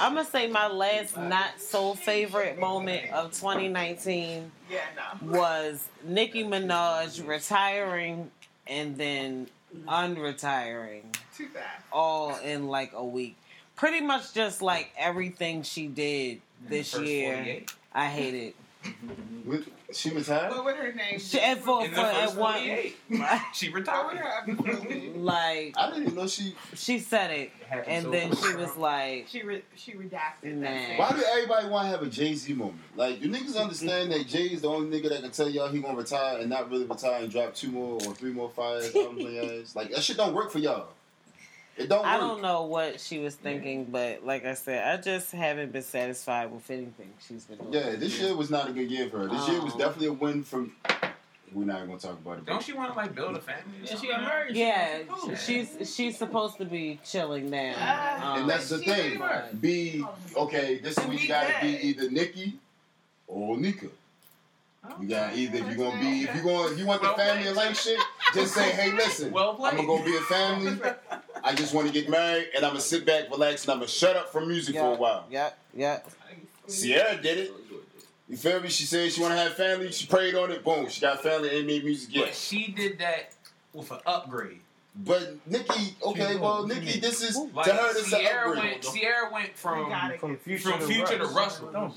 I'm gonna say my last not so favorite moment of 2019 Yeah, no. was Nicki Minaj retiring and then unretiring Too fast. all in like a week. Pretty much just like everything she did this year. 48. I hate it. With- she retired. What would her name She, and for, in for the at first one, she retired. her episode be? like I didn't even know she. she said it, and then she was like, She re- she redacted that. Why do everybody want to have a Jay Z moment? Like, you niggas understand that Jay is the only nigga that can tell y'all he gonna retire and not really retire and drop two more or three more fire albums on your ass? Like, that shit don't work for y'all. It don't I work. don't know what she was thinking, but like I said, I just haven't been satisfied with anything she's been doing. Yeah, this year was not a good year for her. This year was Um, definitely a win from. We're not even gonna talk about it. Don't she want to like build a family? Yeah, she got married. Yeah, Cool. she's she's supposed to be chilling now. Ah. Um, And that's the thing. pretty Be okay. This To week be you gotta be either Nicki or Nika. You got either if you're gonna be if you going if you want the Well family played. life shit, just say, hey, listen, Well I'm gonna go be a family. I just want to get married, and I'm gonna sit back, relax, and I'm gonna shut up from music for a while. Yeah, yeah. Ciara did it. You feel me? She said she want to have family. She prayed on it. Boom. She got family and made music. But she did that with an upgrade. But Nicki, okay, well. Nicki, this is Like to her. This is an Ciara upgrade. went, Ciara went from From future from to future to Russ. Russell. Don't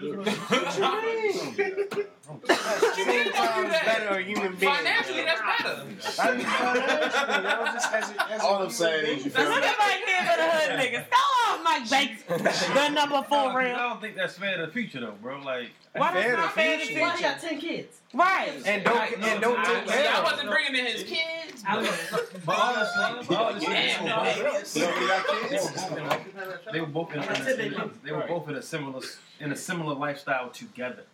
do that. Ten times better a human being. Financially, that's better. I mean, financially, that just as a, as All I'm saying is, you feel Look me? at my kid for the hood niggas. Go on, Mike Banks. The number four I real. don't think that's fair to the future though, bro. Like, Why Fair that's to not fair to future. Why he got ten kids? Right. And don't Like, and don't I- take care. I of wasn't them. bringing in his kids. I was, but honestly, but honestly, Damn, they no, were both- You know, we got they were kids. both in- they were both in, a, they were both in a similar in a similar lifestyle together.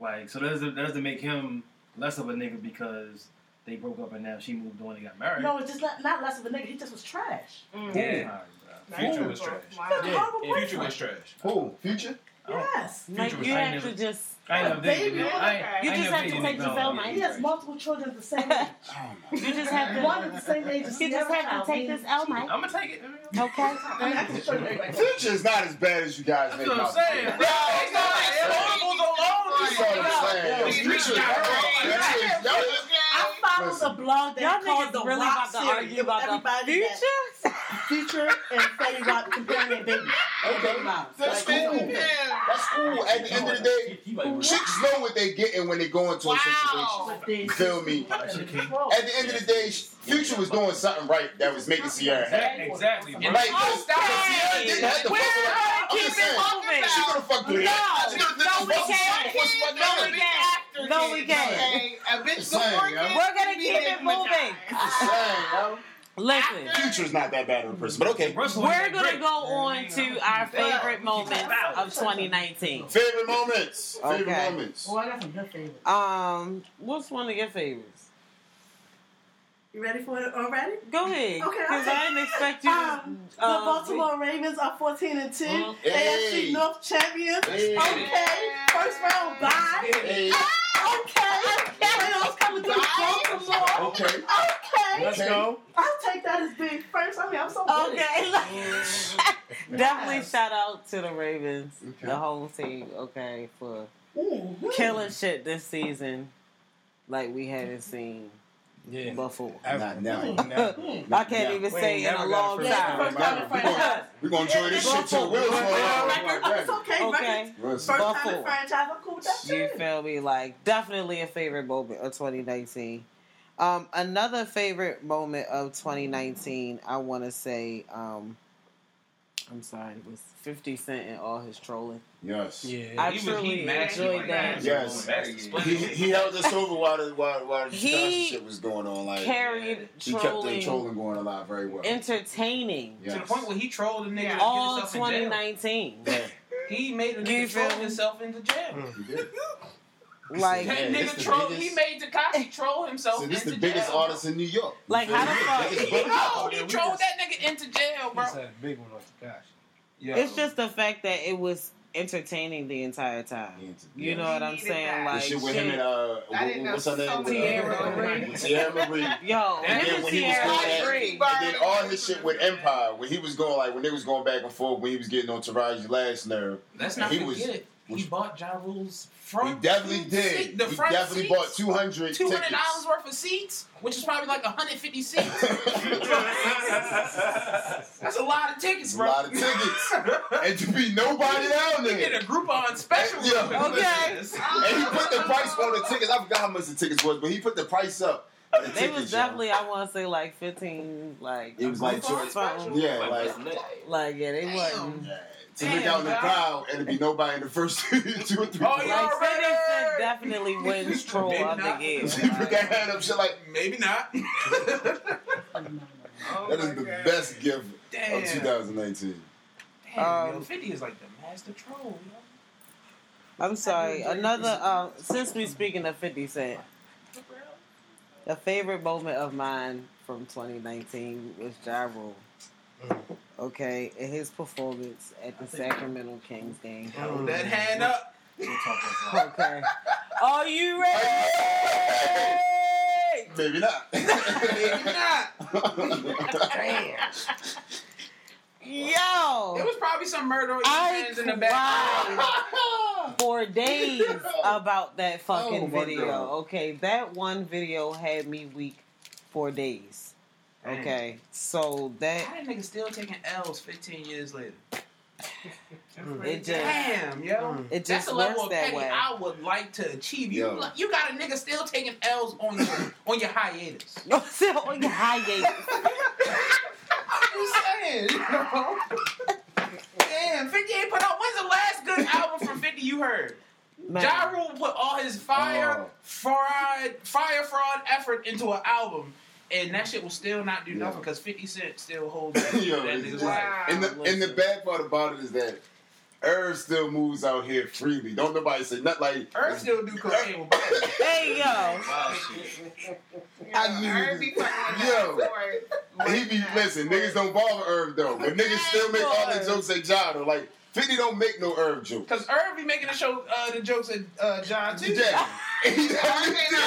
Like, so that doesn't that doesn't make him less of a nigga because they broke up and now she moved on and got married. No, it's just not, not less of a nigga. He just was trash. Mm. Yeah. Alright, bro. Future was trash. Wow. He had Future was trash. Who? Future? Yes. Like Future you was- I have to just I ain't never dated. Baby, I ain't- I you just never have to dated take a the girl film. He has multiple children the same oh, age. Oh you just have to One at the same age you just have to take this L, Mike. I'm gonna take it. Okay. I mean, I can show you everybody. Future is not as bad as you guys make That's what I'm out. saying. to be. bro. It's not like Horribles alone. That's what I'm saying. These Future is niggas got Future is- y'all is- I followed Listen. a blog that Y'all called niggas the really Rock about to series. argue about the Everybody that- future? Future and Fetty Wap comparing their babies. Okay. That's Like, cool. yeah. That's cool. At the end of the day, chicks know what they're getting when they go into a situation. But You feel me? Put them in control. At the end of the day, Future was doing something right that was making Ciara happy. Exactly, bro. Like, because Ciara didn't have to We're fuck with her. gonna I'm keep just it saying. moving. She could have fucked with No. She could have no, we fucked with can't. him. What's fucking No, we can't. No, we can't. Okay, a bitch Just saying, before yo. kids We're gonna keep it moving. Minaj. Just saying. Listen, Future's not that bad of a person, but okay. We're gonna go on to our favorite moments of 2019. Favorite moments. Favorite Okay. moments. Oh, I got some good favorites. Um, what's one of your favorites? You ready for it already? Go ahead, Okay, because okay. I didn't expect you. to, Um, the Baltimore Ravens are 14 and 2. Mhm. AFC Hey. North champions. Hey. Okay. First round bye. Hey, Okay. Playoffs coming through Baltimore. okay. Okay. Let's go. I'll take that as being first. I mean, I'm so good. Okay. Definitely Yes. shout out to the Ravens, Okay. the whole team, okay, for Mhm. killing shit this season like we haven't seen Yeah. before. Not now. Never. I can't Yeah. even We say in a long a Yeah, time. first round in franchise. We're gonna enjoy this shit till Will's Record. fall It's okay. Okay. Record. First time in Buffalo. franchise. I'm cool with that You feel me? Like definitely a favorite moment of 2019. Um, another favorite moment of 2019, I want to say, um, I'm sorry, it was 50 Cent and all his trolling. Yes. Yeah. I He was- truly he mastered enjoyed like that. Yes. He, he held us over while the while, while the He Tekashi shit was going on. Like Carried he kept the trolling, trolling going alive very well. entertaining Yes. To the point where he trolled a nigga Yeah. all get himself in jail. 2019. Yeah, He made a You nigga feel troll me? himself into jail. Mm. He did. Like, That nigga troll. biggest- He made Tekashi troll himself So this into the biggest jail. artist in New York. Like, how me? the fuck- Biggest book- No, he trolled that nigga into jail, bro. That's a big one on Tekashi. Yo. it's just the fact that it was entertaining the entire time. You know what I'm saying? that. The shit with him and uh, what- didn't what's her name? so uh, Teairra Mari. Teairra Mari. yo, And then when he was going at, Marie. and then all his shit with Empire, when he was going like when they was going back and forth, when he was getting on Taraji's last nerve, Let's not he forget. was- he was- bought Ja Rule's he front. definitely seat- did. The he front definitely seats, bought two hundred two tickets. hundred dollars worth of seats, which is probably like hundred fifty seats. That's a lot of tickets, bro. a lot of tickets, and to be nobody down He did there. a Groupon special. Yeah. Okay. And he put the price on the tickets. I forgot how much the tickets was, but he put the price up. on the They tickets, was yo. definitely, I want to say, like 15, like, It was like something. short- Yeah, like Like, yeah, they wasn't. yeah, to look Damn, out in the dog. crowd and to be nobody in the first two or three. Oh, rows. yeah. Like, 50 Cent definitely wins troll Maybe of the not. year. He put that hand up, shit like Maybe not. Oh that is the God. best gift Damn. of 2019. Damn, yo, Um, 50 is like the master troll, yo. I'm sorry. Another, um, since we're speaking of 50 Cent, the favorite moment of mine from 2019 was Ja Rule. Okay, and his performance at the Sacramento Kings game. Hold that hand up. Okay. Are you ready? Maybe not. Maybe not. Damn. Yo! It was probably some murder on I fans in the back. cried for days about that oh fucking Oh video. God. Okay, that one video had me weak for days. Okay, so that How that nigga still taking L's 15 years later? Mm-hmm. it just Damn, yo. Mm. it That's just a level of that petty way. I would like to achieve. You, Yo. you got a nigga still taking L's on your on your hiatus. No, still on your hiatus. I'm just saying, you know. Damn, 50 ain't put out. When's the last good album from 50 you heard? Man, Ja Rule put all his fire, Oh. fraud, fire, fraud effort into an album, and that shit will still not do Yeah. nothing because 50 Cent still holds that, Yo, that nigga's just- life. Wow. and the and the bad part about it is that Irv still moves out here freely. Don't nobody say nothing like Irv still do cocaine with Bobby. Hey yo, I knew Herb it. be fucking with Yo. He be listen, niggas don't bother Irv though, but niggas still make all the jokes at John. Like Fifty don't make no Irv jokes. Because Irv be making the show, uh, the jokes at uh, John too. Yeah. He definitely do.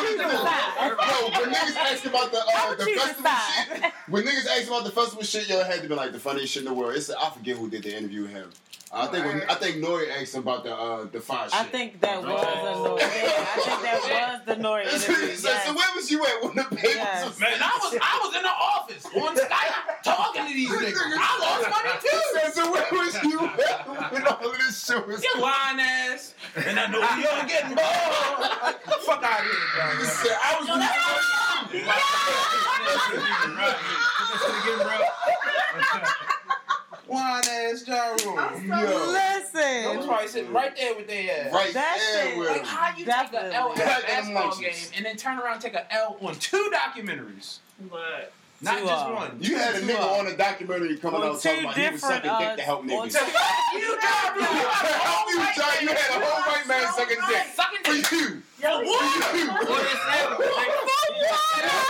He definitely do. When niggas ask about the uh, the choose festival side. shit, when niggas ask about the festival shit, yo, it had to be like the funniest shit in the world. It's I forget who did the interview with him. I think when, I think Nori asked about the uh, the Fyre shit. I think that was a Nori. Yeah, I think that was the Nori so, interview. so yes. where was you at when the papers Yes. Man, I was I was in the office on Skype talking to these niggas. I lost money too. So, so where was you at when all of this shit was You lying ass. And I know we all getting ball. Fuck out of here, He John. said, I was Wine ass Ja Rule. I'm Yo. I was probably sitting right there with their ass. Right That there shit- with Like how you take Definitely. a L at a in the basketball game and then turn around and take a L on two documentaries, But not Two, just uh, one. You had a nigga uh, on a documentary coming on out talking about he was different, sucking dick to uh, help niggas. two- To fuck you, Ja Rule. You got a whole You, white John, you had a whole white man so sucking dick. sucking For dick. you. Yo, For what? you. Well, it's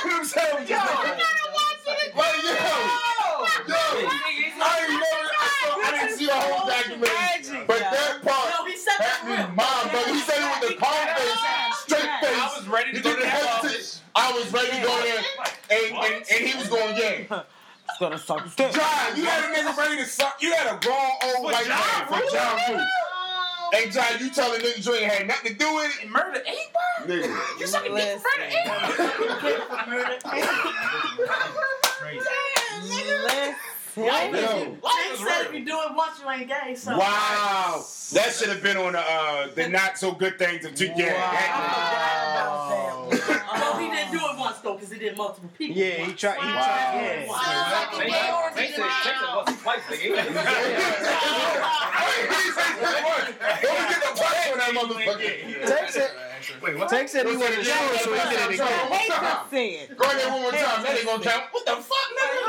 I'm telling you. Like, yo, yo, I ain't never, I, saw, I didn't see the whole documentary, Magic, but that part No, he said that had me real. mom, brother. He said it with the calm face, straight face. I was ready to He go to didn't that I was ready to go there, and, and, and he was going, yeah. it's gonna suck. John, you had a nigga ready to suck. You had a grown old white man for John Food. Hey, John, you telling niggas you ain't had nothing to do with it? Murder eight bar? Nigga. You sucking dick for murder eight bar? Listen. Yo. Life is said if you do it once, you ain't gay. So Wow. That should have been on the uh, the not so good things of two yeah. Wow. Well, he didn't do it once though, because he did multiple people. Yeah, he tried. He Wow. tried. Wow. Yeah. They said- they said- they said once or twice, nigga. Don't get the price on that motherfucker. Tank said. Wait, what? Tank said he wanted to show it, so he did it again. Hate to see it. Go in there one more time. That ain't gonna count. What the fuck, nigga?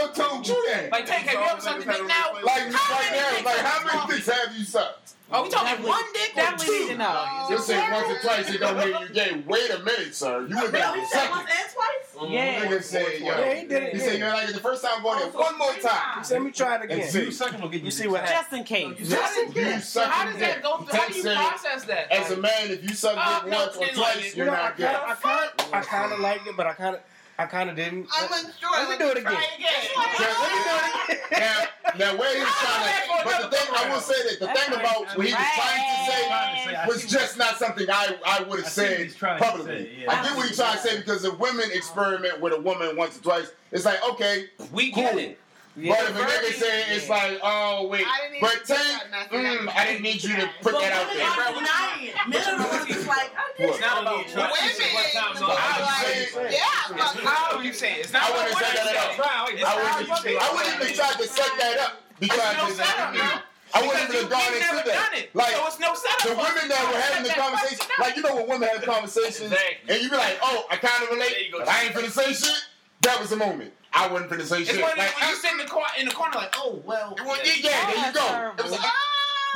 Who the fuck told you that? Like, Tank, have you ever sucked a dick now? Like, right now, like, how many dicks have you sucked? Are we talking Definitely- one dick or Definitely need to two? know. You said once or twice, it don't mean you gay. Wait a minute, sir. You were No, there for said seconds. once and twice. Mm-hmm. Yeah. Nigga said, yo. Yeah, he did it He said, again. you like the first time, go oh, there one more time. He "Let me try it again." see. You sucking will get You see what happens. Just in case. How did- You So how does that go through? How do you process that? As a man, if you suck Oh, dick once or twice, you're You know, I not kind gay. I kind of, I kind of liked it, but I kind of, I kind of didn't. I'm unsure. Let me do it again. Try let me do it again. Now, now, where he was trying to, but the thing, I will say that the thing about what he was trying to say was just not something I, I would have I see what said he's trying to publicly. I get what he's trying to say because if women experiment with a woman once or twice, it's like, okay, we get cool. It. But if a nigga say it's like, oh wait, I didn't but think Tank, about nothing. mm, I didn't need you to put But that out there. are denying it. Men are the ones who's like, I What? did. It's not about Try- what she you said, say. what time I zone? was Yeah, It's how you say it. It's not about wouldn't what you that at all. say. Try, wait, It's I wouldn't, you say it. I wouldn't even try to set that up because It's no. I wouldn't even you- have gone into that. Like so it's no setup. the women that were having the conversation, like you know when women have conversations, Exactly. and you be like, oh, I kind of relate, There you go. but I ain't finna say shit. That was the moment. I wasn't finna say It's shit. one Like, when I, you sit in the corner, in the corner like, oh well. well, yeah, yeah, there you go. It was like,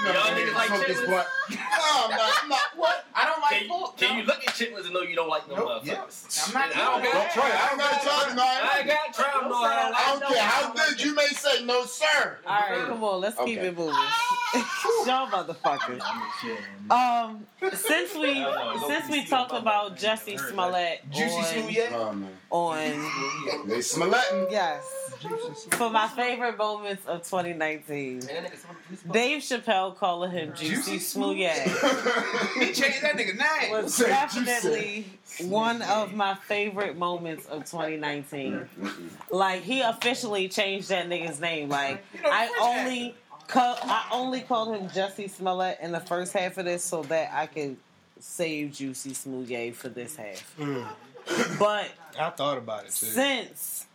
no, Y'all I niggas didn't like smoke this chitlins? blunt. No, I'm not. I'm not. What? I don't like Can you, can no. you look at chitlins and know you don't like them Nope, yeah. motherfuckers? I'm not I don't doing got Don't try it. I don't gotta try it. I ain't got to try them, no, I don't like I don't care how good you may say, no, sir. All right, come on, let's keep it moving. Y'all motherfuckers. Um, since we I know, don't since we talked about Jussie heard that. Smollett Juicy on, Smooth yet? Man, on they smelling. yes for my favorite moments of 2019, Dave Chappelle calling him Juicy Juicy Smoothie He changed that nigga name. was definitely one of my favorite moments of 2019. Like he officially changed that nigga's name. Like You know, I only call, I only called him Jussie Smollett in the first half of this so that I could save Juicy Smoothie for this half. Mm. But I thought about it too. since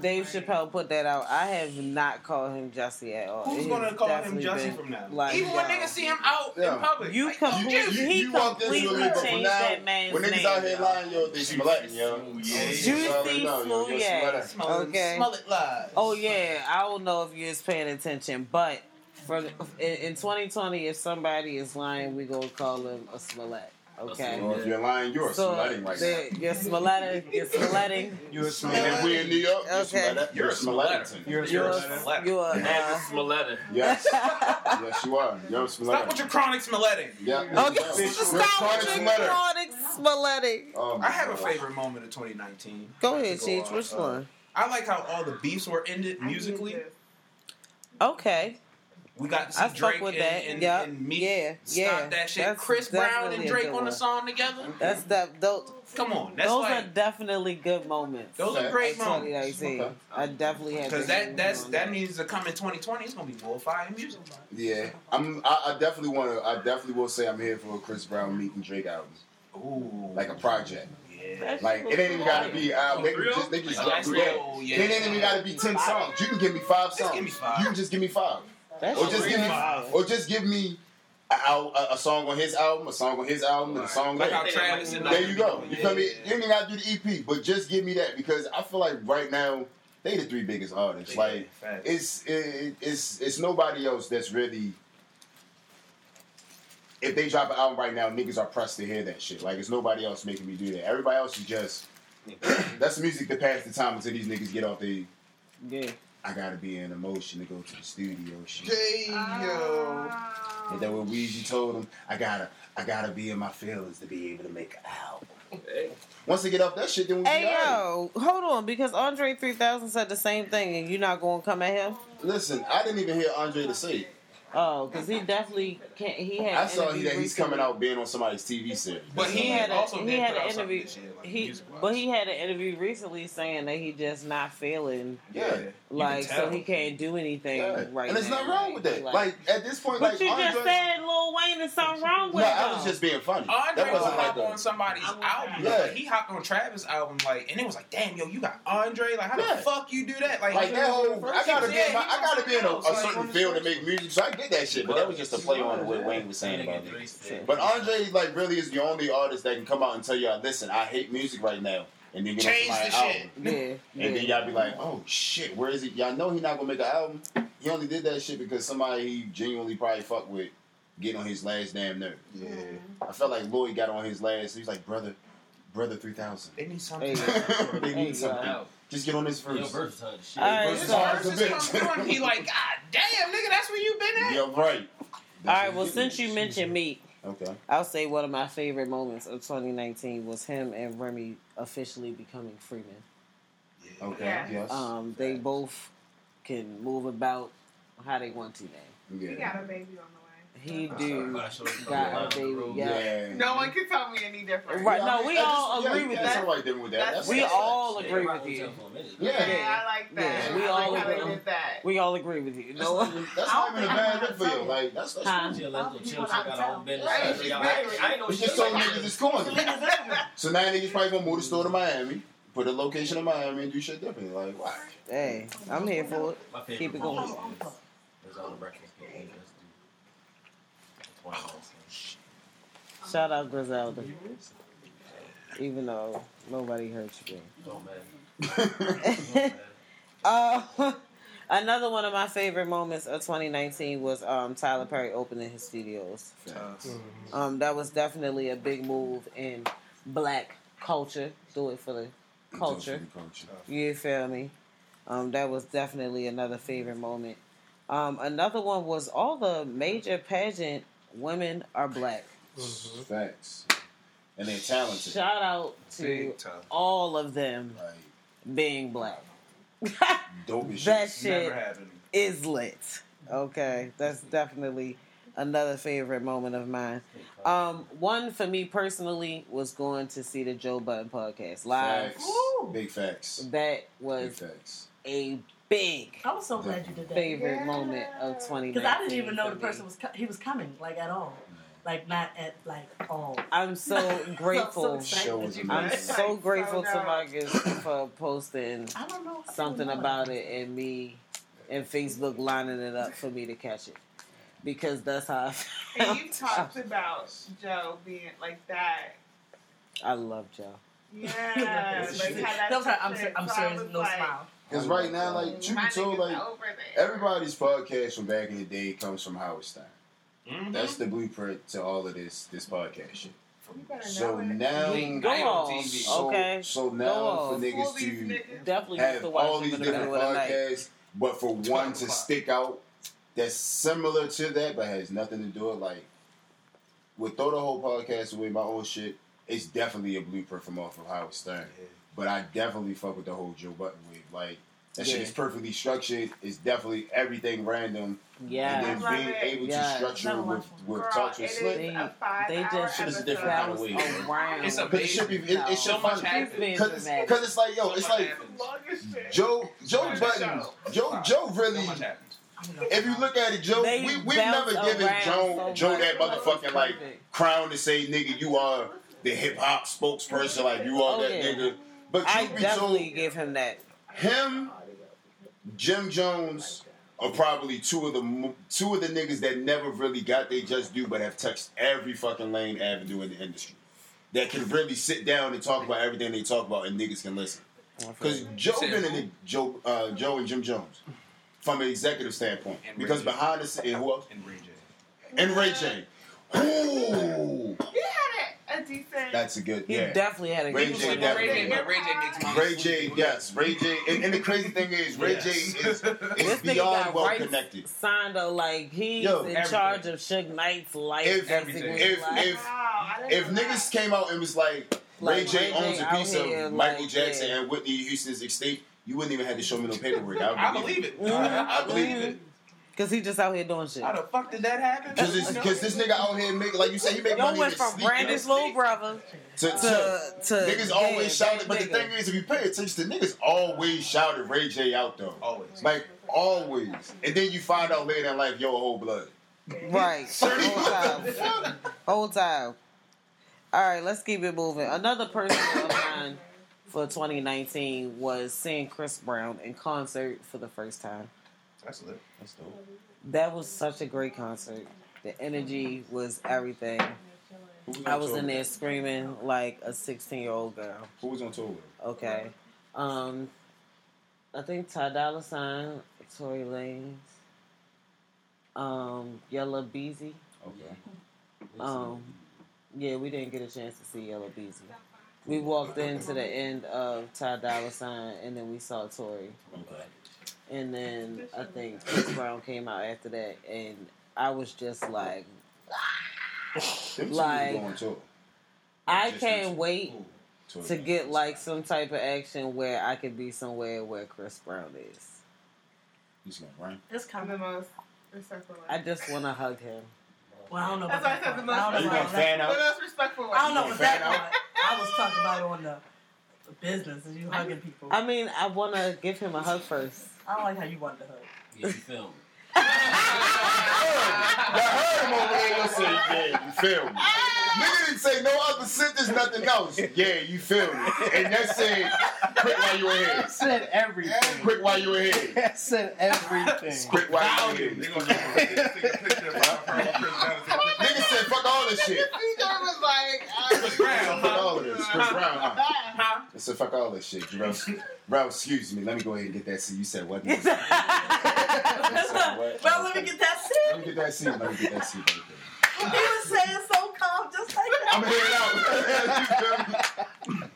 Dave Chappelle put that out, I have not called him Jussie at all. Who's It gonna has call him definitely Jussie been from now? like, Even when niggas see him out Yeah. in public. You like, completely- yo, You, He you walked into completely it, but from changed now, that man's when niggas name, out here lying, yo, they smelling, yo. Juicy That's all they yo. Yo, Smoothie. Okay. Smell it live. Oh yeah, I don't know if you was paying attention, but for in, in 2020, if somebody is lying, we gonna call them a Smollett. Okay. Well, if you're lying, you're So smelling right now. the- you're Smollett, you're Smoletting, You're a And smart. if we in New York, you're Okay. smelling. You're a smelling. You're a you're smart. you're a, Smoletta. Yes. yes, you are. You're smelling. Stop with your chronic smelletting. Yeah. okay, You're stop with your chronic Smoletting. Oh, I have a favorite moment of 2019. Go ahead, could Cheech. Which Uh, one? I like how all the beefs were ended musically. Okay, We got to see I fuck Drake with and, that. and, Yup. and Meek Yeah, stop yeah. that shit. That's Chris Brown and Drake on the song together. that's that. Those, Come on, that's those like are definitely good moments. those are great moments. 2019. Okay. I definitely had Because to that that's on that means to come in 2020, it's gonna be more fire music. Yeah, I'm. I, I definitely want to. I definitely will say I'm here for a Chris Brown Meek and Drake album, Ooh, like a project. yeah. Like it ain't even gotta be uh, they can real? just they just Like, do that's that. real, yeah. It ain't even gotta be ten songs. You can give me five songs. give me five. You can just give me five. That Or just give me fire. or just give me a, a, a song on his album, a song on his album, and a song Like there. how Travis There you go. You feel me? You ain't even gotta do the EP, but just give me that because I feel like right now they the three biggest artists. Like Facts. it's it, it's it's nobody else that's really. If they drop an album right now, niggas are pressed to hear that shit. Like it's nobody else making me do that. Everybody else is just that's music to pass the time until these niggas get off the. Yeah. I gotta be in emotion to go to the studio shit. Hey, yo. Oh. And then what Weezy told him, I gotta, I gotta be in my feelings to be able to make an album. Once they get off that shit, then we Hey be alright. yo, hold on, because Andre 3000 said the same thing, and you're not going to come at him. Listen, I didn't even hear Andre to say. it. Oh, because he definitely can't. He had. I saw he, that he's recently. coming out being on somebody's TV series. But He he had a, also he had an interview. this year, like, he but he had an interview recently saying that he just not feeling yeah, like so he can't do anything yeah. right and there's nothing wrong with that. Like, at this point, but like you Andre, just said Lil Wayne there's something wrong with. no, with I him. was just being funny. Andre that would wasn't like hop a, on somebody's album. Yeah. Like, he hopped on Travis' album, like, and it was like, damn, yo, you got Andre. Like, how Yeah. the fuck you do that? Like, like that whole. I gotta shit. be in my, I gotta was be in a, a certain else, field to make music, so I get that shit. But that was just a play on what Wayne was saying about it. But Andre, like, really is the only artist that can come out and tell y'all, listen, I hate music right now, and then Change the album. shit. yeah, yeah. And then y'all be like, oh shit, where is he? Y'all know he not gonna make an album. He only did that shit because somebody he genuinely probably fuck with get on his last damn nerve. Yeah. Mm-hmm. I felt like Lloyd got on his last. He's like, brother, brother, three thousand. They need something. Hey, they Hey, need something. yo. Just get on this Yo, first. versatile shit. All right, versus so- hard as a Versus bitch. come he like, God damn, nigga, that's where you been at. Yeah, right. All right. Well, since you mentioned Meek, Okay. I'll say one of my favorite moments of 2019 was him and Remy officially becoming freemen. Okay. Yeah. Yes. Um, they both can move about how they want to now. He yeah. got a baby on the way. He do got Got a baby. Yeah. Yeah. No one can tell me any different. Right, Yeah, no, we I all just- agree yeah, with that. That's all right with that. That's- That's, We that's all facts. agree with you. Yeah, Yeah. I like that. We I all like agree. did that. We all agree with you. That's No, not even- that's not even a bad look for you. Like that's that's Huh? Yeah, let's go chill, check out our own business. Right. I ain't- I ain't no We shit just told like niggas it's corny. So now niggas probably gonna move the store to Miami, put a location in Miami, and do shit differently. Like, why? hey, I'm here for it. My favorite Keep it going. is on the breakfast. Shout out Griselda. Even though nobody hurt you. Don't matter. Uh, another one of my favorite moments of 2019 was um, Tyler Perry opening his studios. Um, that was definitely a big move in black culture. Do it for the culture. Culture. You feel me? Um, that was definitely another favorite moment. Um, another one was all the major pageant women are black. Facts. And they're talented. Shout out to all of them Like being black. dope as that shit. Never happened. is lit. Okay, that's definitely another favorite moment of mine. Um, one for me personally was going to see the Joe Budden podcast live. Facts. Big facts. That Big was facts. a big I was so glad you did that. favorite moment of 2019. Because I didn't even know the person was co- he was coming like at all, like not at like all. I'm so grateful. I'm so excited Show that was you amazing. I'm did that. so grateful so to dope. Marcus for posting I don't know something about it and me and Facebook lining it up for me to catch it. Because that's how I felt. And you talked about Joe being like that. I love Joe. Yeah, like how that. That was her, I'm, touched ser- I'm serious, no like, smile. Because right now, like, truth be told, like, everybody's podcast from back in the day comes from Howard Stern. Mhm. That's the blueprint to all of this this podcast shit. So now, Go on. TV. so, Okay. so Go now for niggas to. Definitely have to all these different middle of the night. podcasts, but for one to stick out that's similar to that but has nothing to do with like with throw the whole podcast away my own shit. It's definitely a blueprint from off of Howard Stern. But I definitely fuck with the whole Joe Budden wave. Like that shit is perfectly structured. It's definitely everything random. Yeah. And I then love being it. able Yeah. to structure Never it with, watched with Girl, talks it with is slick. They- a five They hour just Shit is a different kind of bounced wave. around. It's a Cause it should be, it, it should So much fun. happens. He's being Cause it's, dramatic. cause it's like yo, So it's like happens. Long. Joe Joe Budden. Joe Joe really. So. If you look at it, Joe, They we we've never given around Joe so Joe that motherfucking like crown to say, nigga, you are the hip hop spokesperson, like you are Oh, that yeah. nigga. But I definitely told, give him that. him, Jim Jones are probably two of the two of the niggas that never really got they just do, but have touched every fucking lane avenue in the industry. That can really sit down and talk about everything they talk about, and niggas can listen. Because Joe been in the Joe, uh, Joe and Jim Jones from an executive standpoint. And because Ray behind the scenes, who else? And Ray J. And Ray J. Ooh, He had a, a decent. that's a good He yeah. definitely had a Ray good J. Like. Ray J, but Ray J makes my Ray J, yes, Ray J, and, and the crazy thing is, Ray J is, is This beyond well rights connected. signed though, like he's Yo, in everything. charge of Suge Knight's life. If- basically. if- like, if- Wow, If niggas came out and was like, Like, Ray J Ray J owns a out piece here, of Michael like, Jackson yeah. and Whitney Houston's estate, you wouldn't even have to show me no paperwork. I, I believe it. Mhm. I believe it. Cause he just out here doing shit. How the fuck did that happen? Because because this nigga out here make like you said he make Yo money in went his from sleep, Brandy's yo. little brother to, to to to niggas yeah, always shouted, big but the thing is, if you pay attention, the niggas always shouted Ray J out though, Always. like always, and then you find out later in life, yo, whole blood. right whole time, whole time. All right, let's keep it moving. Another person of mine for 2019 was seeing Chris Brown in concert for the first time. That's lit. That's dope. That was such a great concert. The energy was everything. Was I was in with? there screaming like a 16 year old girl. Who was on tour with? Okay. Um, I think Ty Dolla Sign, Tory Lanez, um, Yella Beezy. Okay. Um, yeah, we didn't get a chance to see Yella Beezy. We walked into the end of Ty Dolla Sign, and then we saw Tory, Okay. And then I think Chris Brown came out after that, and I was just like, Like- go on tour. I can't wait to get like some type of action where I could be somewhere where Chris Brown is. He's going right. It's I'm the coming. most respectful. I just want to hug him. Well, I don't know That's why I said the most. I don't know You about that. fan The most respectful one. I don't know You about that part. I was talking about on the, the business and you hugging people. I mean, I want to give him a hug first. I don't like how you wanted to hug. Yeah, you feel me? I heard him over there. You say, yeah, you feel me? Nigga didn't say no other sentence, nothing else. Yeah, you feel me? And that said, quick while you were here. said everything. Quick while you were here. I said everything. Quick while you were here. gonna take a picture of her and Chris Brown. Nigga said, fuck all this shit. He was like, Chris Brown, fuck all of this. Chris Brown, huh? huh? I said, fuck all this shit, bro. Bro, excuse me. Let me go ahead and get that seat. You said what? nigga? well, let me get that Let seat. me get that seat. Let me get that seat right there. He was saying so calm, just like I'm that. heading out. You feel me?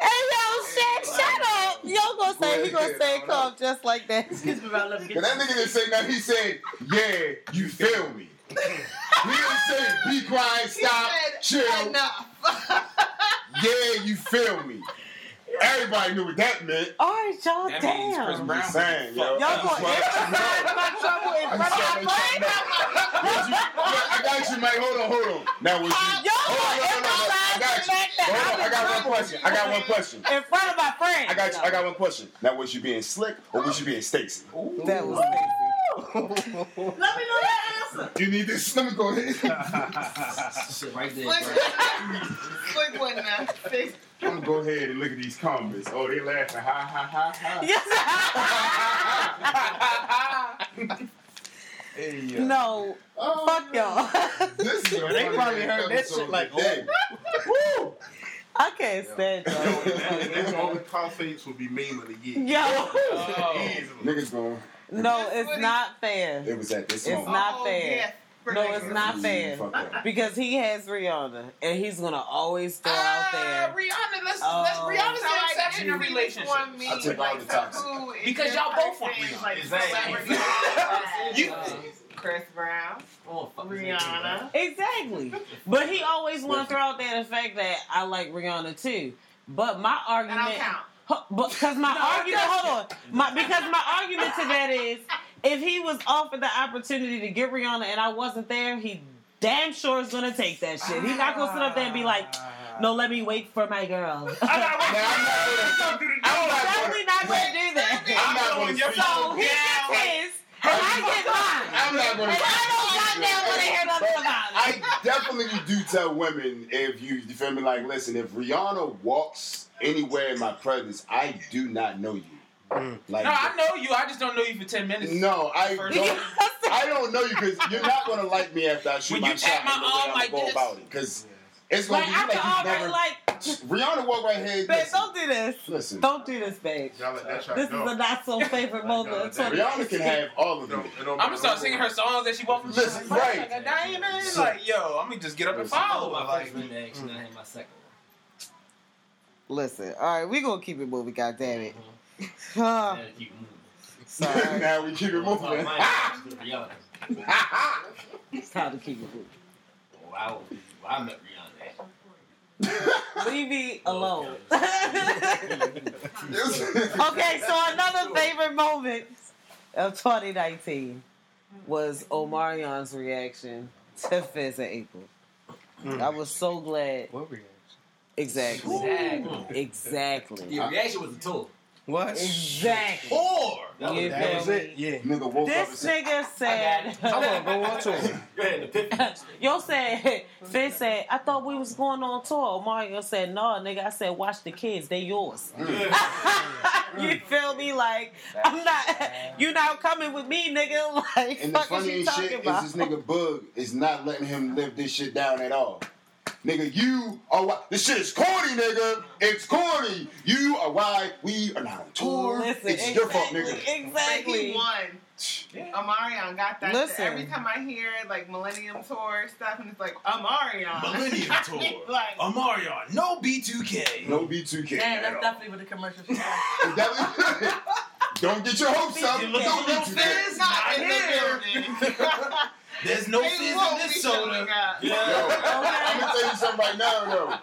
Hey yo, Shaq, shut up! Yo gonna say he gonna say calm just like that. Excuse me, bro. Let me get And that nigga didn't say nothing. He said, yeah, you feel me. He didn't say, be quiet, stop, He chill. said, enough. Yeah, you feel me. Everybody knew what that meant. All right, y'all, That means Chris damn. Brown. I'm saying, yo. Y'all I gonna just want to let you know. my trouble in front of my to let you friend? know. Was you- yeah, I got you, Mike. Hold on, hold on. Now, was you? Uh, y'all hold on, gonna no, no, no, no. I got you. back Hold on, I got one question. I got one question. In front of my friend. I got you. I got one question. Now, was you being slick or was you being Stacy? That was Let me know that answer. You need this. Let me go ahead. Shit right there, Quick, one now. Fix- I'm gonna go ahead and look at these comments. Oh, they laughing. Ha ha ha ha. Yes. Hey, yo. no, Oh, fuck y'all. This is They probably heard that shit like, today. Oh. Woo! I can't stand That's all y'all. the confidence will be meme of the year. Yo, Oh. Easily. Niggas going. No, it's not fair. It was at this It's moment. not Oh, fair. yeah. No, it's not fair. Because he has Rihanna, and he's gonna always throw out Ah, there. Rihanna, let's, Oh. let's Rihanna's So, an exception in really relationship. want me, I took all like, the toxic. Because y'all both want person, Rihanna. Like, Exactly. celebrity. You- Chris Brown, Oh, Rihanna. Exactly. But he always want to throw out there the fact that I like Rihanna too. But my And I'll argument, count. Huh, but because my argument, hold on, my because my argument to that is, if he was offered the opportunity to get Rihanna and I wasn't there, he damn sure is gonna take that shit. He's not gonna sit up there and be like, no, let me wait for my girl. Now, I'm not gonna. I'm not gonna. Definitely not gonna do that. I'm not gonna speak. So he gets his, and I get mine. I'm not gonna. And I don't goddamn want to hear nothing about it. I definitely do tell women if you, you feel me, like, listen, if Rihanna walks anywhere in my presence, I do not know you. Mm. Like, No, I know you. I just don't know you for ten minutes. no, I don't. I don't know you because you're not gonna like me after I shoot When my you shot tap my and the way arm I'm like go this. about it. Because it's gonna Like be like after you've all that, never. like, Rihanna walk right here. babe, Listen, don't do this. listen. Don't do this, babe. Y'all let that shot This is go. a not so favorite moment of Rihanna can have all of No, them. it I'm gonna start no singing more. her songs as she walk from the Listen, street. right. Like a diamond. So- like, yo, I'm gonna just get up and follow. my her. Like, first reaction, I had my second Listen, all right, we gonna keep it moving. God damn it. one. Ah, Gotta sorry, now we keep it moving. my reaction to Rihanna. it's time to keep it moving. Oh, I, was- I met Rihanna. Leave me alone. okay, okay, so another favorite moment of 2019 was Omarion's reaction to Fizz and Apryl. I was so glad. What reaction? Exactly. Exactly. Exactly. Your reaction was a tour. What? Exactly. Or that was, That was it. Yeah. Nigga woke up and This said, nigga said. "I'm gonna go on tour. Go ahead, epiphany. Yo said, Fizz said, I thought we was going on tour. Mario said, no, nigga. I said, watch the kids. They yours. you feel me? Like, I'm not, you not coming with me, nigga. Like, And the fuck is you funniest talking shit about? is this nigga Bug is not letting him live this shit down at all. Nigga, you are why this shit is corny, nigga. It's corny. You are why we are not on tour. Listen, it's your fault, nigga. But he Exactly. won. Omarion got that. Listen. Shit. Every time I hear like Millennium Tour stuff, and it's like Omarion. Millennium Tour. like Omarion, no B2K. No B2K. Damn, at that's all. definitely what the commercial should say. Definitely- Don't get your hopes up. You look Don't at B2K. Fizz, not not in here. the building. There's no They fizz in be this showing soda. up. Yo, I'm gonna tell you something right now, though.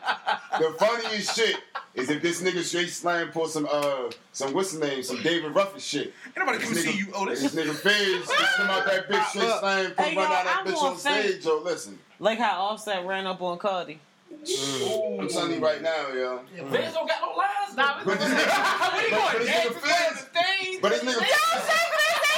The funniest shit is if this nigga straight slam pull some uh some what's his name, some David Ruffin shit. Ain't nobody come This see you, Otis. This nigga Fizz just come out that bitch straight slam, come Hey, run yo, out that I'm bitch gonna on say- stage. Yo, listen, Like how Offset ran up on Cardi. I'm telling you right now, yo. Fans don't got no lines. Nah, But this What nigga, are but, but this nigga before Fizz, but this nigga, ain't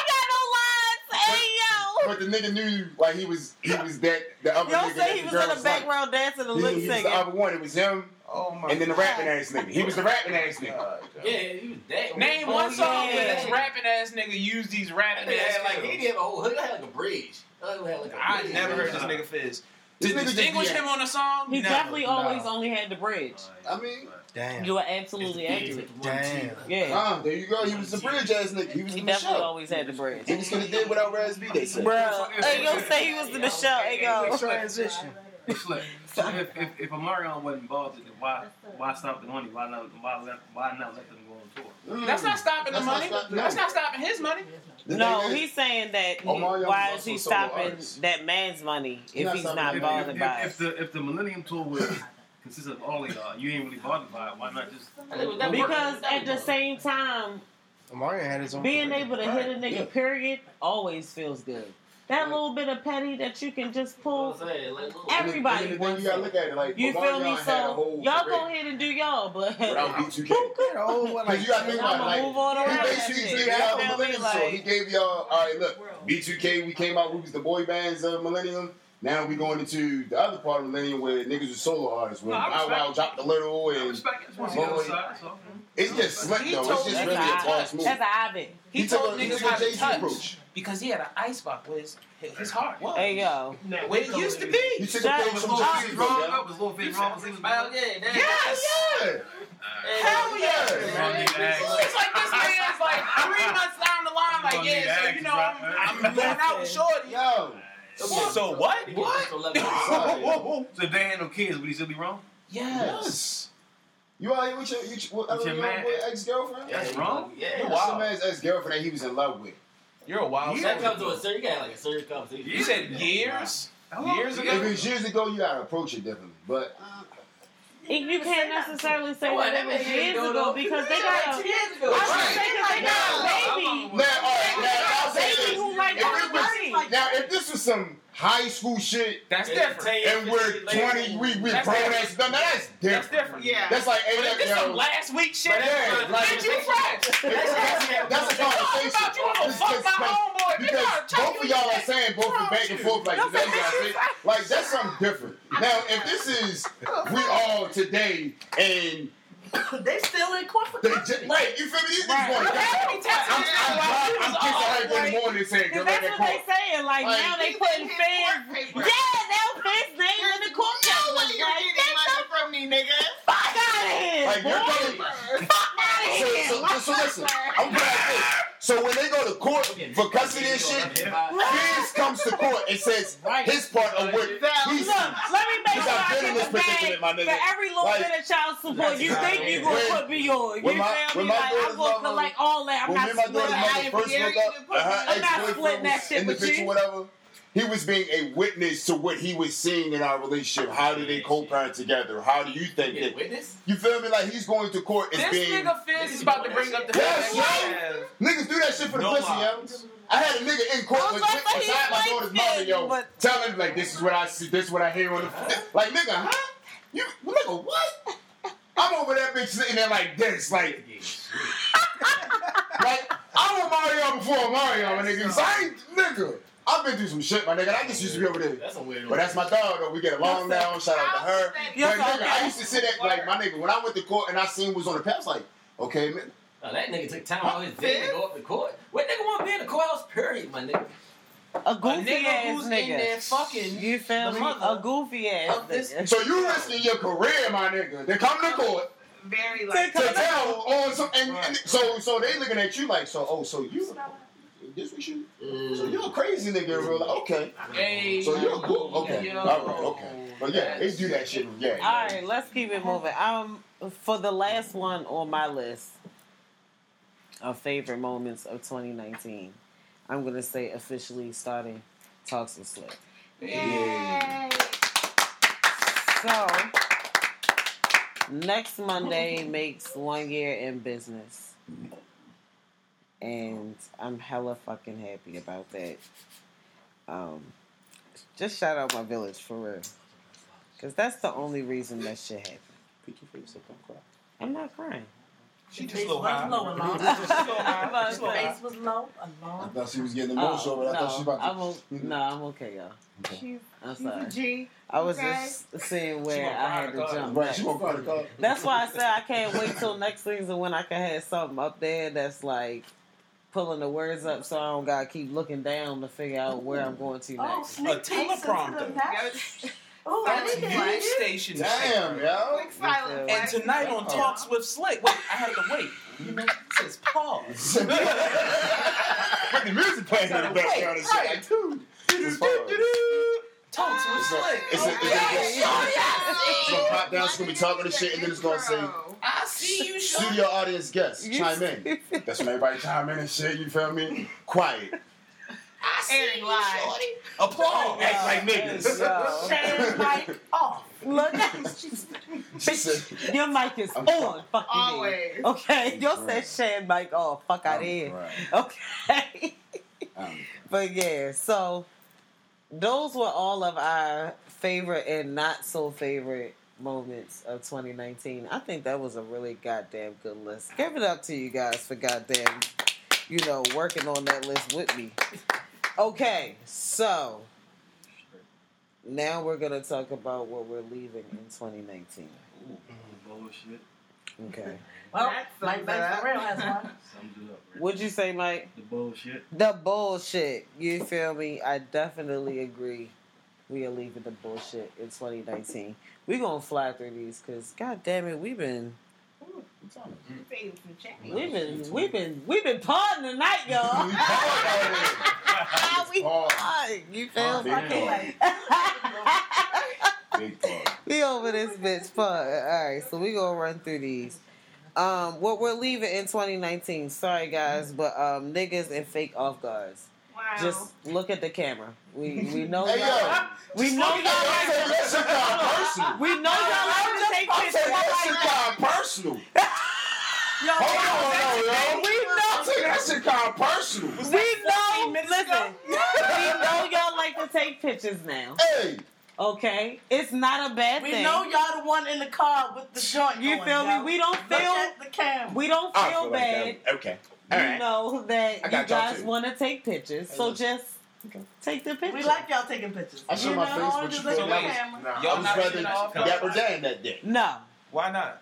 got no lines. Hey, yo. But the nigga knew like he was he was that the other Yo nigga say that he was in the was like. background dancing and He, lip he was the other one. It was him, Oh my and then the rapping ass nigga. He was the rapping ass nigga. Yeah, he was that. Name Oh, one song yeah. where this rapping ass nigga used these rapping That nigga ass had like he skills. did have a whole hood. He had like a bridge. That nigga had like a I bridge. never heard this nigga Fizz. This To nigga distinguish him on a song, He never. definitely always only had the bridge. I mean, Damn. You are absolutely accurate. Damn. Yeah. ah, there you go. He was the bridge ass nigga. He was He the definitely Michelle. always had the bridge. Niggas could have did without Raz B. They said. Bruh. Hey, yo say he was in the Michelle. Hey, yo. Transition. Hey, So if, if, if Omarion wasn't involved, then why why stop the money? Why not why let why not let them go on tour? That's not stopping the That's not money. stop- no. That's not stopping his money. No, he's saying that he, Omarion why is he also a solo stopping that man's money He if not he's not it. If, bothered if, by if, it? if the if the Millennium Tour was consists of all of y'all, you ain't really bothered by it. Why not just? Because at the same time, Mario had his own. being career. able to hit a nigga, Yeah. period, always feels good. That little bit of petty that you can just pull, everybody And then wants you gotta look at it like You feel me? Omarion had a So y'all career go ahead and do y'all, but without B2K. Oh, what, Because you gotta think about I'ma like, move on he around that basically shit. gave You y'all? Millennium Tour. Like- He gave y'all, all right, look, B2K, we came out, we was the boy bands of Millennium. Now we going into the other part of the Millennium where niggas are solo artists. When No, I Bow respect Wow dropped a little I and respect it. Just want to see the other side. So. it's just slick though. It's told just me really a that's a move. that's a Ivan. He, He took told niggas how to touch approach. because he had an icebox where his, his heart was. Hey yo, Where it used to He be. took a page from Lil Jay-Z, bro. wrong? yeah. Was Lil Fizz wrong? Was Well, yeah, that, Yes. Yeah. Hell yeah. Wrong nigga to ask. It's like this man's like three months down the line, like, yeah, so you know, I'm. I'm going out with Shorty. Yo. So what? What? So if they had no kids, would he still be wrong? Yes. Yes. You out here with your, you, what, uh, your your man. ex girlfriend? That's wrong. Yeah, That's Wow. some man's ex girlfriend that he was in love with. You're a wild That soul. comes to a serious, you got like a serious conversation. You said years? How long? Years If ago? it's years ago, you gotta approach it differently. But you can't necessarily say Well, that it was that years ain't ago though. because they got like a. two years ago. I was Right. saying they got a baby. now, all right, now I'll say Baby this. who like If it was- money. Now, if this was some high school shit That's different. and we're 20, we, we That's grown ass done, now that's different. That's different. Yeah. That's like, hey, But if this some yo. last week shit, Yeah, like- bitch, you fresh. That's, that's a Talking conversation. about you want to This fuck just my homeboy because both of y'all are saying both the back and forth like the other guy said. Like that's something different. Now, if this is we all today and they still in court for they just, right, you feel me? These Right. niggas want to Right. I'm, I'm, I'm, I'm kissing her in the morning saying, Cause "Girl, that's what court." they saying. Like, Like, now they putting fans. court paper. Yeah, now his name in the court You know papers. you're Like, getting money the from me, nigga. fuck out of here, Like, you're boy. Fuck out of So, here. so, so listen, I'm glad this. So when they go to court for custody and shit, Fizz comes to court and says his part of what he's. Look, let me make sure I get the predicament, my nigga. for every little Like- bit of child support you think you're gonna put me on. You feel me? Like, I'm gonna mother- collect all that. I'm not and my daughter's splitting that. first dare up, to put and her me- I'm not splitting that shit with you. Whatever. He was being a witness to what he was seeing in our relationship. How do they co-parent together? How do you think that? witness? You feel me? Like he's going to court as This being. nigga Fizz is about to bring up the Yes, fact yo. that Niggas do that shit for the No pussy, yo. I had a nigga in court I with was like, beside he my like daughter's mother, yo, but- telling like this is what I see, this is what I hear on the like, nigga, huh? You nigga, what? I'm over that bitch sitting there like this, like, like I'm was Mario before Mario, my nigga. So I ain't nigga. I've been through some shit, my nigga. and I just used to be over there. That's a weird But that's my dog, though. We get along now. Shout out to her. Yes, But nigga, okay. I used to sit at like my nigga when I went to court and I seen was on the past. Like, okay, man, Oh, that nigga took time out of his day to go up to court. What nigga want to be in the courthouse? Period, my nigga. A goofy nigga ass who's in nigga. there fucking you feel me? mother A goofy ass of this- nigga. So you risking your career, my nigga. They come to court Very like. to tell on some, and, and so so they looking at you like, so oh, so you this was you? So you're a crazy nigga in real life. Okay. Hey, So you're cool. Okay. yo. All right. Okay. But yeah, they do that shit. Yeah. All right, let's keep it moving. Um, for the last one on my list of favorite moments of 2019, I'm gonna say officially starting talks with Slick. Yay. So next Monday makes one year in business, and I'm hella fucking happy about that. Um, just shout out my village for real, cause that's the only reason that shit happened. I'm not crying. She just Face a little was high. low, along. Just a high. Just a. Face was low, I thought she was getting Oh, emotional, but I thought she no, was about I'm to. o- no, I'm okay, y'all. She's, I'm she's a sorry. G. I was Okay. just seeing where I had to jump. Right, she gonna cry the car. That's why I said I can't wait till next season when I can have something up there that's like pulling the words up so I don't gotta keep looking down to figure out where I'm going to Oh, next. sneak peeks into the teleprompter. Oh, That's I didn't news get it. station. Damn, yo. Quick silence. And tonight on Talks with Slick, wait, I had to wait. You know, it says pause. Put the music playing in the background and shit. Right. Like, dude. Just pause. Talks with So, Slick. it's a- it's a- Okay. It's gonna pop down, it's gonna be talking to shit, and then it's gonna say, I see you, Shorty. studio audience guests, chime in. That's when everybody chime in and shit, you feel me? Quiet. I see Airing you, live. Shorty. Applause. Act like niggas. Yo. Shane mic off. Look, She said- your mic is I'm on. Fucking Always. Okay, you Right. said Shan mic off. Fuck out of here. Right. Okay. Um, But yeah, so those were all of our favorite and not so favorite moments of 2019. I think that was a really goddamn good list. Give it up to you guys for goddamn, you know, working on that list with me. Okay, so now we're gonna talk about what we're leaving in 2019. Bullshit. Okay, Well, Mike Banks for real has one. Sums it up. Right? what'd you say, Mike? The bullshit. The bullshit. You feel me? I definitely agree. We are leaving the bullshit in 2019. We gonna fly through these because, god damn it, we've been, Save some change. we've been, we've been, we've been partying tonight, y'all. We pause we partying. You feel me? Big Big pause. we over this bitch part. All right, so we gonna run through these. Um, what we're leaving in 2019. Sorry guys, but um, niggas and fake off guards. Wow. Just look at the camera. We we know Hey, y'all. yo. We know y'all I'm taking that shit kind of personal. We know y'all like to take I'm pictures. that shit kind personal. Yo, Hold on, yo, yo. we I'm know. taking that shit kind of personal. We know. Listen, we know y'all like to take pictures now. Hey, Okay, it's not a bad We thing. We know y'all the one in the car with the joint. You going, feel me? yo. We don't Look feel at the camera. we don't feel feel bad. that. Okay. All you right. know that I you guys want to take pictures, so just take the picture. We like y'all taking pictures. I show You my know, face, all but you look feel at the camera. Nah, Y'all was not rather taking off Dapper that day. no, Why not?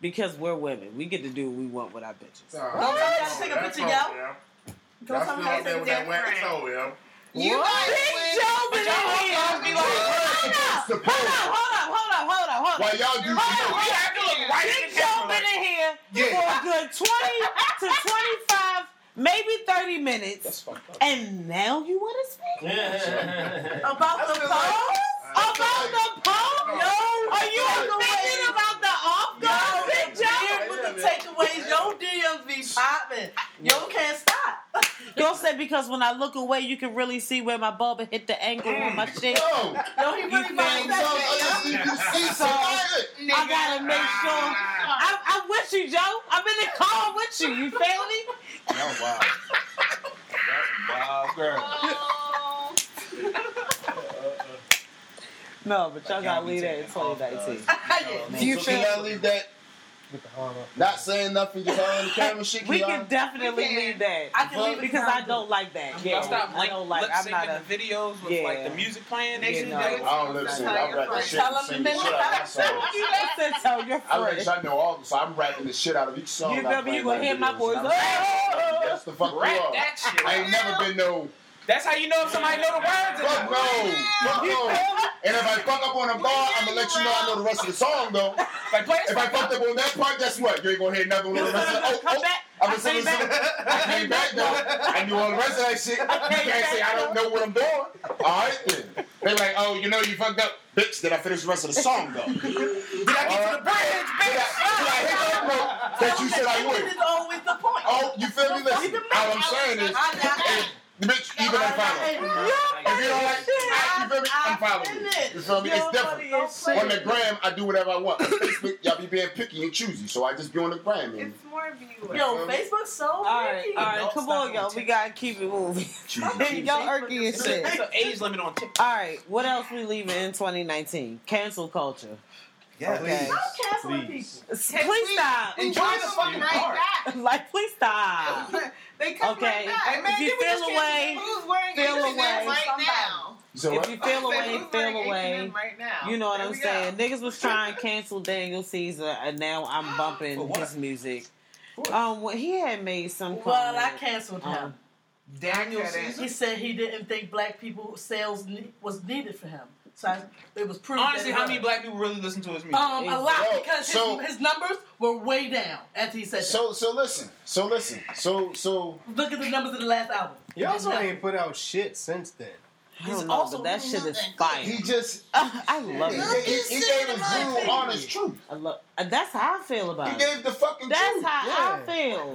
because we're women. We get to do what we want with our bitches. nah, Don't tell me how to take a that's picture, all, yo. Don't Y'all tell me still how out to there take with that wax different. toe, yo. You What? guys Big Joe but been y'all in here. be like, Hold up, hold up, hold up, hold up, hold up, hold While y'all do, Hold on. We have to look right Big Joe camera. been in here Yeah. for a good 20 to 25, maybe 30 minutes. fucked up. And now you want to speak? About the feel pose? About the pole? Yo, Are you thinking about the off Yo, guard, Big Joe? here with the takeaways, yo DMs be popping. Yo can't stop. Yo said because when I look away, you can really see where my bubba hit the ankle on my mm. shit. Yo, Yo, he really feel bounced that I shit, yo. you see something. I gotta make sure. Ah. I, I'm with you, Joe. I'm in the car with you. You feel me? Oh wow. That's wild, girl. No, but y'all gotta leave that in 2019. Yeah. You So can leave that? With the arm up. Not saying nothing, just on the camera shit. We can definitely We can. leave that. I can leave it because I don't like that. Yeah, Y'all stop I don't like. I'm not a. the videos with Yeah. like the music playing. They They Yeah, should should no. I don't too. lip sync. I your rap the friends. shit Tell and them sing the shit out of my song. You said tell your I let y'all know all, so I'm rapping the shit out of each song. You I feel me? You gonna hear my videos. voice? That's the fuck you rap are. that shit. I ain't never been no That's how you know if somebody know the words fuck no, fuck no. And if I fuck up on a bar, I'm gonna let you know I know the rest of the song though. Like play If I fucked up on that part, guess what? You ain't gonna hear another one of the rest of the Oh, Come oh. oh. back. I'm I gonna say came back. I came back though. I knew all the rest of that shit. You can't say I don't know what I'm doing. All right then. They like, oh, you know you fucked up, bitch. Did I finish the rest of the song though? Did I get to the bridge, Did I, did I hit that note that you said I It would? is always the point. Oh, you feel me? Listen, all I'm saying is, I got hey, bitch, even unfollow. If you don't like, I, you feel me? Unfollow me. You feel me? It's different. On the gram, I do whatever I want. On Facebook, y'all be being picky and choosy, so I just be on the gram. And It's more viewers. Yo, Facebook's so All right, all right, come on, gonna yo. We gotta keep it moving. Y'all irky as It's shit. a- it's an age limit on TikTok. All right, what else we leaving in 2019? Cancel culture. Okay. Stop canceling Please. people. Please stop. Enjoy the fucking right part. back. Like, please stop. they come Okay. right back. Hey, man, If you feel away, feel away. right Somebody. now? So If you feel away, who's feel away. Right now? You know what There I'm saying? go. Niggas was trying to cancel Daniel Caesar, and now I'm bumping For his music. Um, well, he had made some. Well, I canceled him. um, Daniel Caesar. He said he didn't think black people sales ne- was needed for him. So it was proved. Honestly, how many black people really listen to his music? Um, a lot Yo, because so- his, his numbers were way down after he said that. So so listen. So listen. So so Look at the numbers of the last album. He also His ain't put out shit since then. I don't He's know, also but that shit is nothing fire. he just I love he, it. he, he gave his real honest truth. I love. uh, That's how I feel about it. He gave the fucking truth. That's truth. how I Yeah.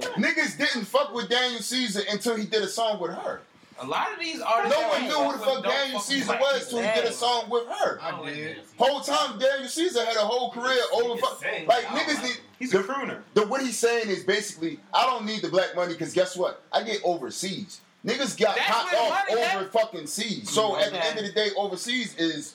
feel. Niggas didn't fuck with Daniel Caesar until he did a song with her. A lot of these artists. No one knew who the fuck Daniel Caesar was until he did a song with her. I did. Whole time Daniel Caesar had a whole career over fuck. Like niggas need. He's the, a crooner. the what he's saying is basically, I don't need the black money because guess what? I get overseas. Niggas got That's popped off over fucking seas. So at the end of the day, overseas is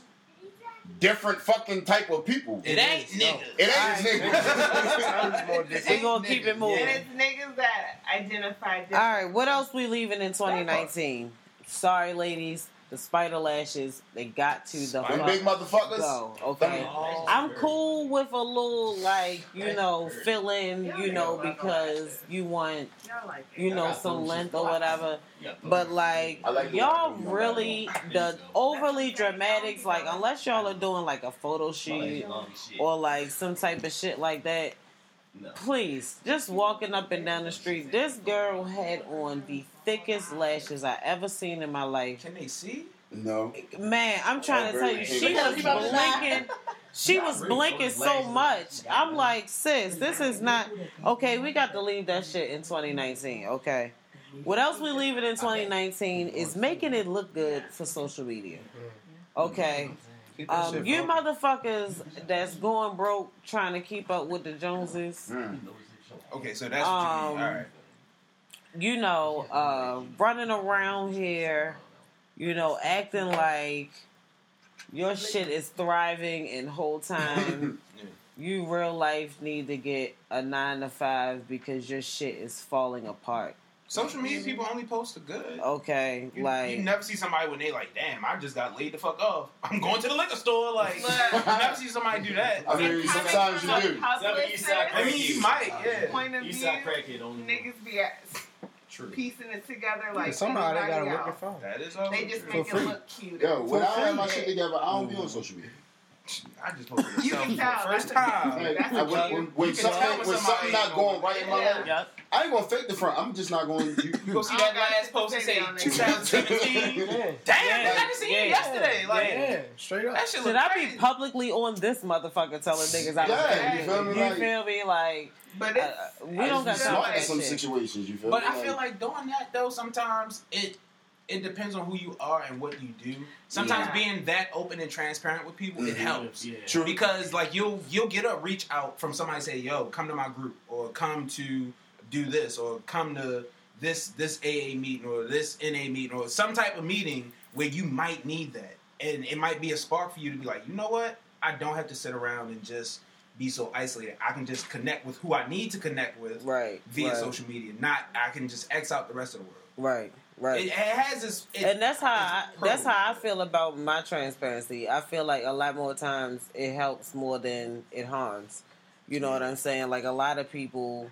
different fucking type of people. It ain't niggas. It ain't Alright. niggas. more We different. gonna keep it moving. And moving. it's niggas that identify different. All right, what else we leaving in 2019? Sorry, ladies. The spider lashes, they got to the Them big fuck motherfuckers. go. Okay. Oh, I'm cool with a little like you know fill in you know because you want Y'all like it. you know some length or whatever. But like I like the y'all really the overly dramatics like unless y'all are doing like a photo shoot or like some type of shit like that. Please, just walking up and down the street, this girl had on the thickest lashes I ever seen in my life. Can they see? No. Man, I'm trying to tell you, she was blinking. She was blinking so much. I'm like, sis, this is not okay. We got to leave that shit in 2019. Okay. What else we leave it in 2019 is making it look good for social media. Okay. Um, you motherfuckers that's going broke trying to keep up with the Joneses. Mm. Okay, so that's what you Um, mean. All right. you know, uh, running around here, you know, acting like your shit is thriving and whole time Yeah. you real life need to get a nine to five because your shit is falling apart. Social media mm-hmm. people only post the good. Okay, You, like you never see somebody when they like, damn, I just got laid the fuck off. I'm going to the liquor store. Like, you Look. never see somebody do that. I mean, sometimes you do. Seven East Side I mean, you might, yeah. Point of East view, Side crackhead only. niggas be at, True. piecing it together like Somehow they gotta everybody work their else. phone. That is all. They just true. make For it free. look cute. Yo, when I For have my shit together, I don't be on mm. social media. I just posted You myself can for tell, the first time. Like, That's I- a when, cute- when, when you something, tell when when something not going right in my Yeah. life, Yep. I ain't gonna fake the front. I'm just not going. You, You go see that don't got last post and say on it. 2017. Yeah. Damn, Yeah. I just seen Yeah. it yesterday. Like, Yeah, straight up. that shit Should look I be publicly on this motherfucker telling niggas I was Yeah, you feel me? You Like- feel me? Like But uh, it's, we don't got It's time smart for in that some shit. situations. You feel But me? I feel like doing that though, sometimes it it depends on who you are and what you do. Sometimes Yeah. being that open and transparent with people, it Mhm. helps. Yeah. True. Because like you'll you'll get a reach out from somebody say, "Yo, come to my group," or "Come to do this," or "Come to this this AA meeting or this NA meeting or some type of meeting where you might need that, and it might be a spark for you to be like, you know what, I don't have to sit around and just be so isolated. I can just connect with who I need to connect with Right. via right, social media. Not I can just X out the rest of the world. Right. Right. It, it has this. It, and that's how I, that's how I feel about my transparency. I feel like a lot more times it helps more than it harms. You know what I'm saying? Like a lot of people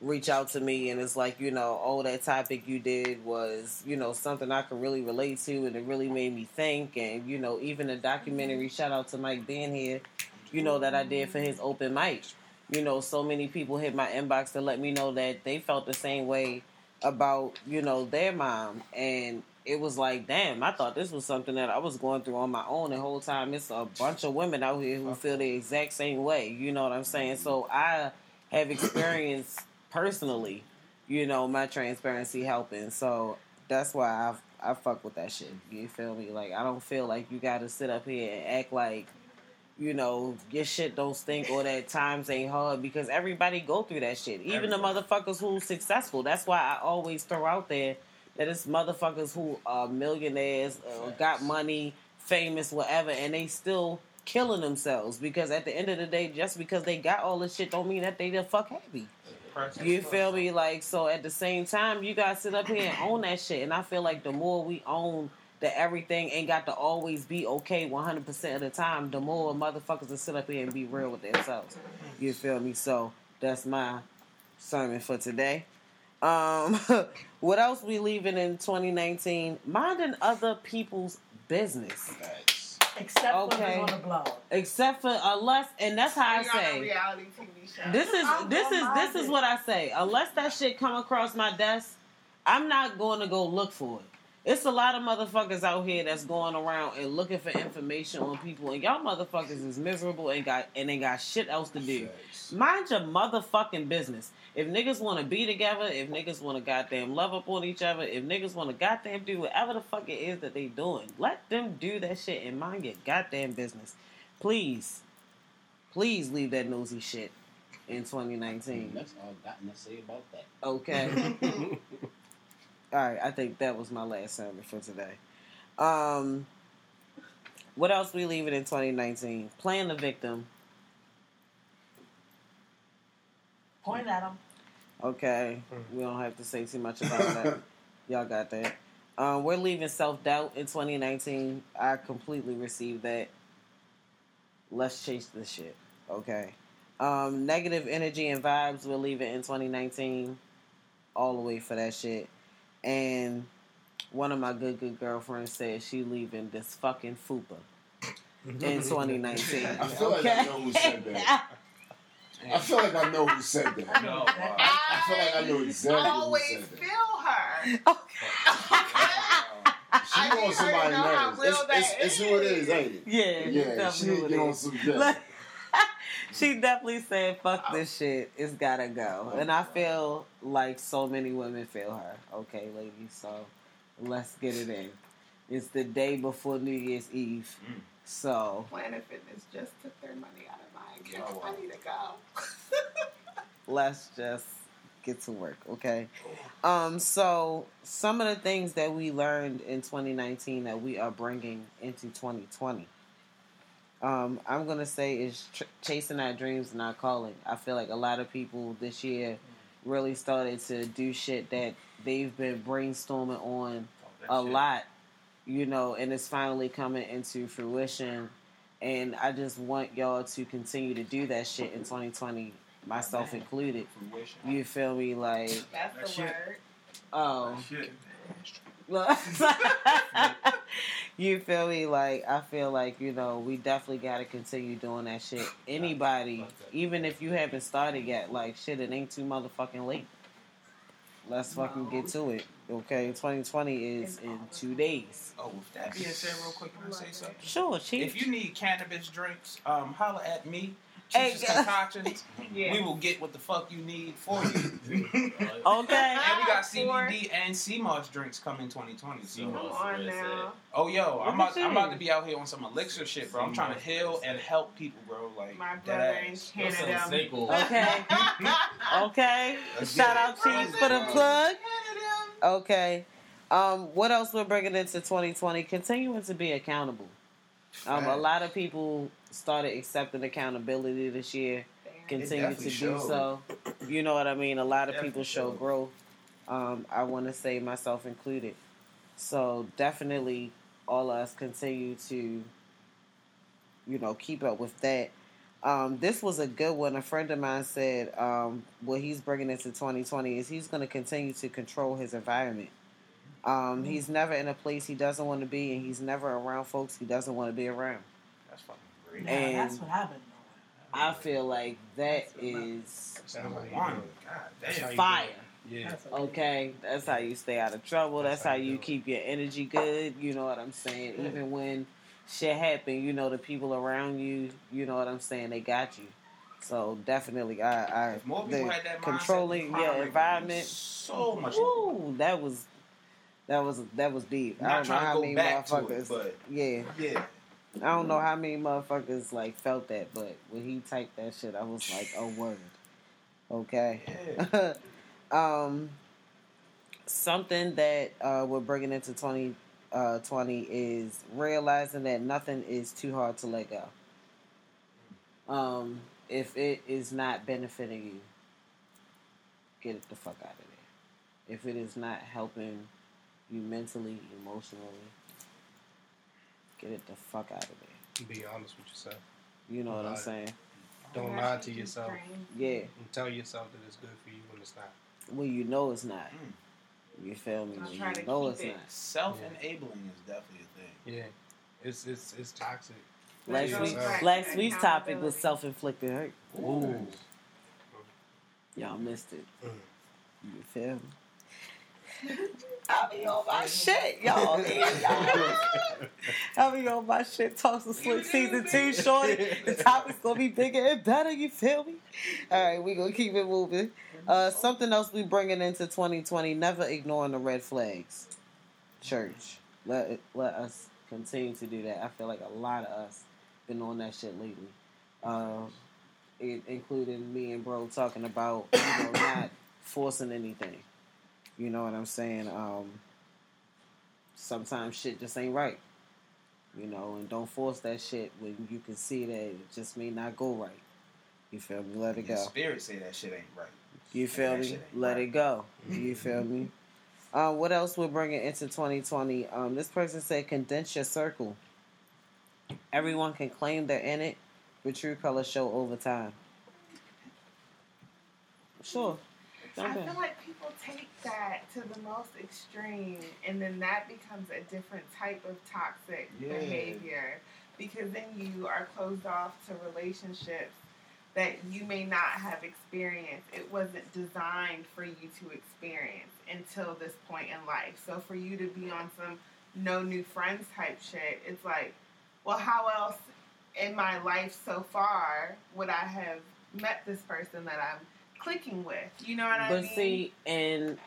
reach out to me and it's like, you know, oh that topic you did was, you know, something I could really relate to and it really made me think and you know, even the documentary mm-hmm. shout out to Mike being here, you know, that I did for his open mic. You know, so many people hit my inbox to let me know that they felt the same way about you know their mom and it was like damn i thought this was something that i was going through on my own the whole time. It's a bunch of women out here who feel the exact same way you know what i'm saying? So i have experienced personally you know my transparency helping. So that's why i i fuck with that shit. You feel me? Like i don't feel like you gotta sit up here and act like you know, your shit don't stink or that times ain't hard because everybody go through that shit. Even the motherfuckers who's successful. That's why I always throw out there that it's motherfuckers who are millionaires, uh, got money, famous, whatever, and they still killing themselves because at the end of the day, just because they got all this shit don't mean that they the fuck happy. You feel me? Like so. At the same time, you guys sit up here and own that shit, and I feel like the more we own that everything ain't got to always be okay 100% of the time, the more motherfuckers will sit up here and be real with themselves. You feel me? So that's my sermon for today. Um, what else we leaving in 2019? Minding other people's business. Except Okay. when it's on the blog. Except for unless, and that's how I You're on a say. reality TV show. This is I'm this is this reminded. is what I say. Unless that shit come across my desk, I'm not going to go look for it. It's a lot of motherfuckers out here that's going around and looking for information on people, and y'all motherfuckers is miserable and got and they got shit else to do. Mind your motherfucking business. If niggas want to be together, if niggas want to goddamn love up on each other, if niggas want to goddamn do whatever the fuck it is that they doing, let them do that shit and mind your goddamn business. Please, please leave that nosy shit in 2019. That's all I got to say about that. Okay. All right, I think that was my last sermon for today. Um, what else we leaving in 2019? Playing the victim. Point at them. Okay, we don't have to say too much about that. Y'all got that. Um, we're leaving self doubt in 2019. I completely received that. Let's chase this shit. Okay. Um, negative energy and vibes we're leaving in 2019. All the way for that shit. And one of my good good girlfriends said she leaving this fucking fupa in 2019. I feel like I know who said that. I feel like I know who said that. No, uh, I feel like I know exactly I who always said that. feel her. Okay. she I on need somebody to nerves. It's, it's, it's who it is, ain't it? Yeah, Yeah, she definitely get on some yeah. Look, she definitely said, "Fuck this shit. It's gotta go." And I feel like so many women feel her. Okay, ladies. So let's get it in. It's the day before New Year's Eve. Mm. So Planet Fitness just took their money out of my account. Oh, wow. I need to go. let's just get to work, okay? Um, so some of the things that we learned in 2019 that we are bringing into 2020. Um, I'm gonna say is tr- chasing our dreams, and not calling. I feel like a lot of people this year really started to do shit that they've been brainstorming on a lot, you know, and it's finally coming into fruition. And I just want y'all to continue to do that shit in 2020, myself included. You feel me? Like, That's the shit. word. oh, Shit. Look. you feel me? Like I feel like you know we definitely got to continue doing that shit. Anybody, even if you haven't started yet, like shit, it ain't too motherfucking late. Let's fucking get to it. Okay, 2020 is in two days. Oh, with that being said, real quick, can I say something? Sure, chief. If you need cannabis drinks, um, holla at me. Hey, concoctions. Yeah. We will get what the fuck you need for you. okay. And we got CBD and sea moss drinks coming 2020. So. sea moss. Come on now. Oh, yo, I'm Look about, at I'm about to be out here on some elixir shit, bro. I'm trying to heal and help people, bro. Like, My that brother in. Canada. Okay. Okay. Let's Shout out it. Chiefs for the plug. Okay. Um, what else we're bringing into 2020? Continuing to be accountable. Um, a lot of people started accepting accountability this year. Continue to definitely do showed. so. You know what I mean? A lot of people show showed. growth. Um, I want to say myself included. So definitely, all of us continue to, you know, keep up with that. Um, this was a good one. A friend of mine said um, what he's bringing into 2020 is he's going to continue to control his environment. Um, he's never in a place he doesn't want to be, and he's never around folks he doesn't want to be around. That's fucking great. Yeah, And- that's what I've been doing. I feel like that is That's number one. God That's how damn. you fire. Yeah. Okay, that's how you stay out of trouble. That's, That's how how you you keep your energy good. You know what I'm saying? Even when shit happen, you know the people around you. You know what I'm saying? They got you. So definitely, I, I If more people the had that controlling the your environment. So much. lower. Woo, that was that was that was deep. I don't know how many go back to motherfuckers. it, but yeah, yeah. I don't know how many motherfuckers like felt that, but when he typed that shit, I was like, oh word. Okay. Yeah. um, something that uh, we're bringing into 2020 uh, 20 is realizing that nothing is too hard to let go. Um, if it is not benefiting you, get it the fuck out of there. If it is not helping you mentally, emotionally, get it the fuck out of there. Be honest with yourself. You know what I'm Right. saying? Don't lie to yourself Yeah. and tell yourself that it's good for you when it's not. Well, you know it's not. Mm. You feel me? I'm When you know it's it. not. Self-enabling is definitely a thing. Yeah. It's it's it's toxic. Last Yeah, week, sorry. last week's topic was self-inflicted hurt. Ooh. Y'all missed it. Mm. You feel me? I be on my shit, y'all. y'all. I be on my shit. Talks with Slick season two, shorty. The topic's gonna be bigger and better. You feel me? All right, we gonna keep it moving. Uh, something else we bringing into 2020: never ignoring the red flags. Church, let it, let us continue to do that. I feel like a lot of us been on that shit lately. Um, it included me and bro talking about you know not forcing anything. You know what I'm saying? Um, sometimes shit just ain't right. You know, and don't force that shit when you can see that it just may not go right. You feel me? Let it Your go. spirit say that shit ain't right. You feel me? Let right. it go. You feel me? Um, what else we're bringing into 2020? Um, this person said, condense your circle. Everyone can claim they're in it, but true colors show over time. Sure. I feel like people take that to the most extreme, and then that becomes a different type of toxic Yeah. behavior because then you are closed off to relationships that you may not have experienced. It wasn't designed for you to experience until this point in life. So for you to be on some no new friends type shit, it's like, well, how else in my life so far would I have met this person that I'm clicking with? You know what I mean? But see, in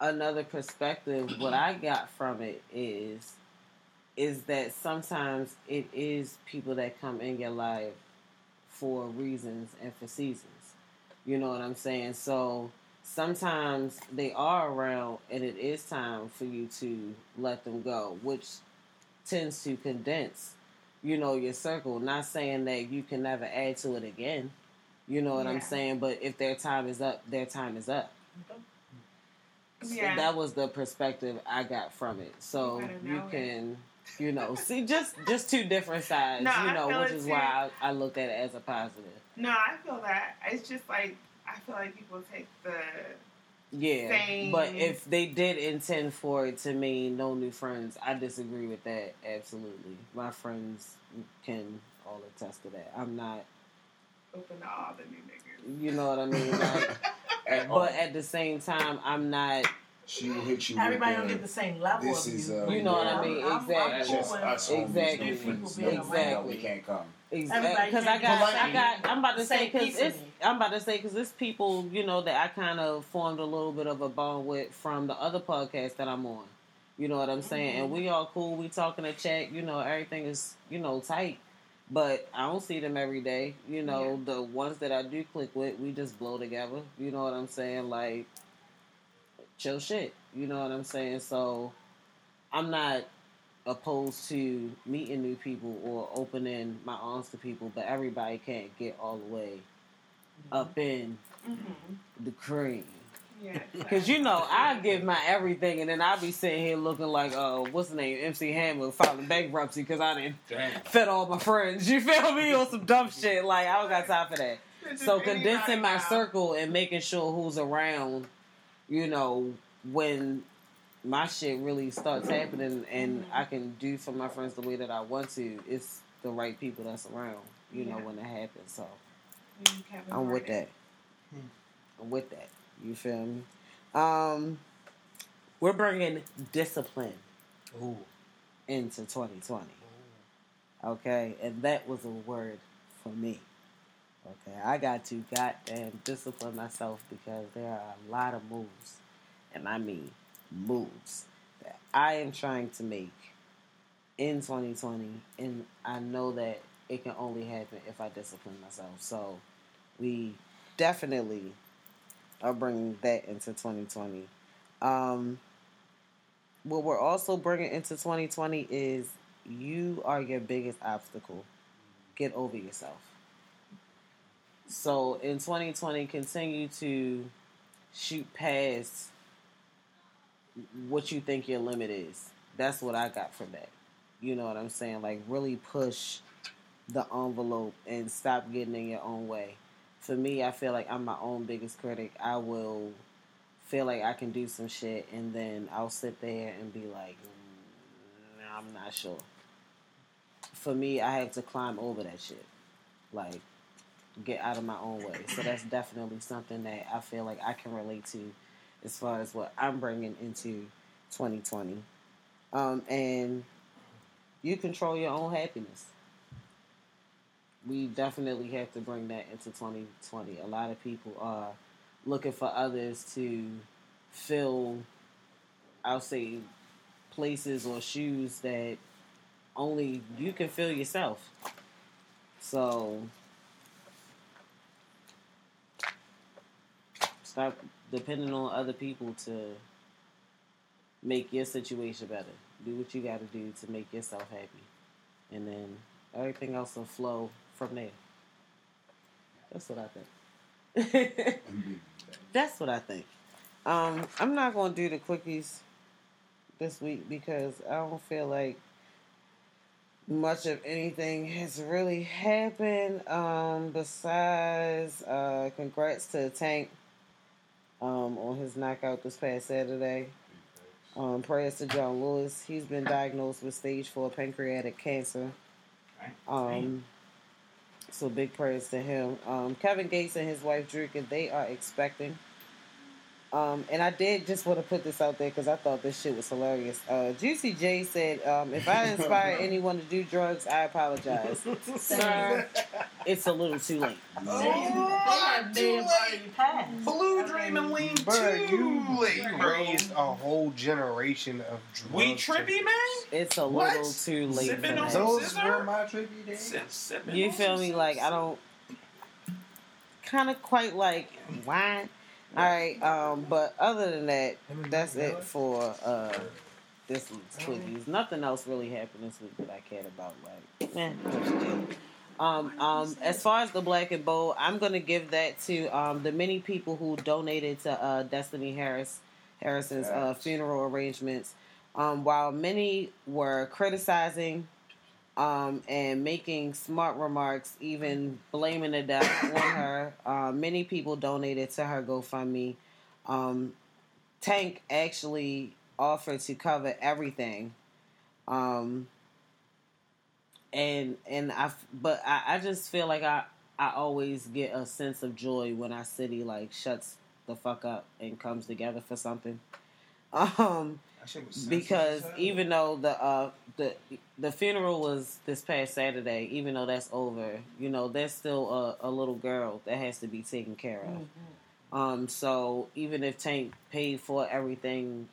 another perspective, what I got from it is is that sometimes it is people that come in your life for reasons and for seasons. You know what I'm saying? So sometimes they are around and it is time for you to let them go, which tends to condense you know, your circle. Not saying that you can never add to it again. You know what I'm saying? But if their time is up, their time is up. So Yeah. that was the perspective I got from it. So You better you it. can, you know, see just just two different sides. No, you know, which is too. why I, I looked at it as a positive. No, I feel that. It's just like I feel like people take the Yeah, Same. but if they did intend for it to mean no new friends, I disagree with that. Absolutely, my friends can all attest to that. I'm not, open to all the new niggas. you know what I mean. Like, At but at the same time, I'm not. She will hit you Everybody don't the, get the same level This of is, you. uh, You know what I mean? I'm- I'm- I'm Exactly. just cool us with homies, Exactly. no friends, no, Exactly. we can't come. Everybody Because I got, I got. I'm about to say because it's. I'm about to say because it's people, you know, that I kind of formed a little bit of a bond with from the other podcast that I'm on. You know what I'm saying? And we all cool. We talking to chat. You know, everything is, you know, tight. But I don't see them every day. You know, the ones that I do click with, we just blow together. You know what I'm saying? Like, chill shit. You know what I'm saying? So, I'm not opposed to meeting new people or opening my arms to people, but everybody can't get all the way up in Mm-hmm. the cream. Yeah. Cause you know I give my everything, and then I be sitting here looking like, uh, what's the name, MC Hammer filing bankruptcy because I didn't Damn. fed all my friends. You feel me on some dumb shit? Like I don't got time for that. So condensing my circle and making sure who's around, you know, when my shit really starts happening and I can do for my friends the way that I want to, it's the right people that's around, you know, Yeah. when it happens. So I'm with that. I'm with that. You feel me? Um, we're bringing discipline Ooh. into 2020. Okay, and that was a word for me. Okay, I got to goddamn discipline myself because there are a lot of moves, and I mean moves, that I am trying to make in 2020, and I know that it can only happen if I discipline myself. So, we definitely are bringing that into 2020. Um, what we're also bringing into 2020 is you are your biggest obstacle. Get over yourself. So in 2020, continue to shoot past what you think your limit is. That's what I got from that. You know what I'm saying? Like really push the envelope and stop getting in your own way. For me, I feel like I'm my own biggest critic. I will feel like I can do some shit and then I'll sit there and be like, mm, I'm not sure. For me, I have to climb over that shit. Like, get out of my own way. So that's definitely something that I feel like I can relate to as far as what I'm bringing into 2020. Um, and you control your own happiness. We definitely have to bring that into 2020. A lot of people are looking for others to fill, I'll say, places or shoes that only you can fill yourself. So stop depending on other people to make your situation better. Do what you got to do to make yourself happy, and then everything else will flow from there. That's what I think. That's what I think. Um, I'm not going to do the quickies this week because I don't feel like much of anything has really happened. Um, besides, uh, congrats to Tank um, on his knockout this past Saturday. Um, prayers to John Lewis. He's been diagnosed with stage four pancreatic cancer. Um, so big prayers to him. Um, Kevin Gates and his wife Dreka, they are expecting. Um, and I did just want to put this out there because I thought this shit was hilarious. Uh, Juicy J said, um, "If I inspire anyone to do drugs, I apologize, sir. It's a little too late." Oh, they have already passed. Blue Dream and Lean Bro, too you, late, you raised a whole generation of drugs. We trippy, man. It's a What? little too late for Sipping on Those scissor? were my trippy days. Sip- sipping You feel me? scissor. Like I don't kind of quite like wine. All right, um, but other than that, that's it for uh, this week's quickies. Nothing else really happened this week that I cared about. Like, man. Um, um, as far as the black and bold, I'm gonna give that to um, the many people who donated to uh, Destiny Harris Harrison's uh, funeral arrangements. Um, while many were criticizing um, and making smart remarks, even blaming it down on her, uh, many people donated to her GoFundMe. Um, Tank actually offered to cover everything. Um, and and I but I, I just feel like I I always get a sense of joy when our city like shuts the fuck up and comes together for something. Um, because even though the uh the the funeral was this past Saturday, even though that's over, you know, there's still a, a little girl that has to be taken care of. Um, so even if Tank paid for everything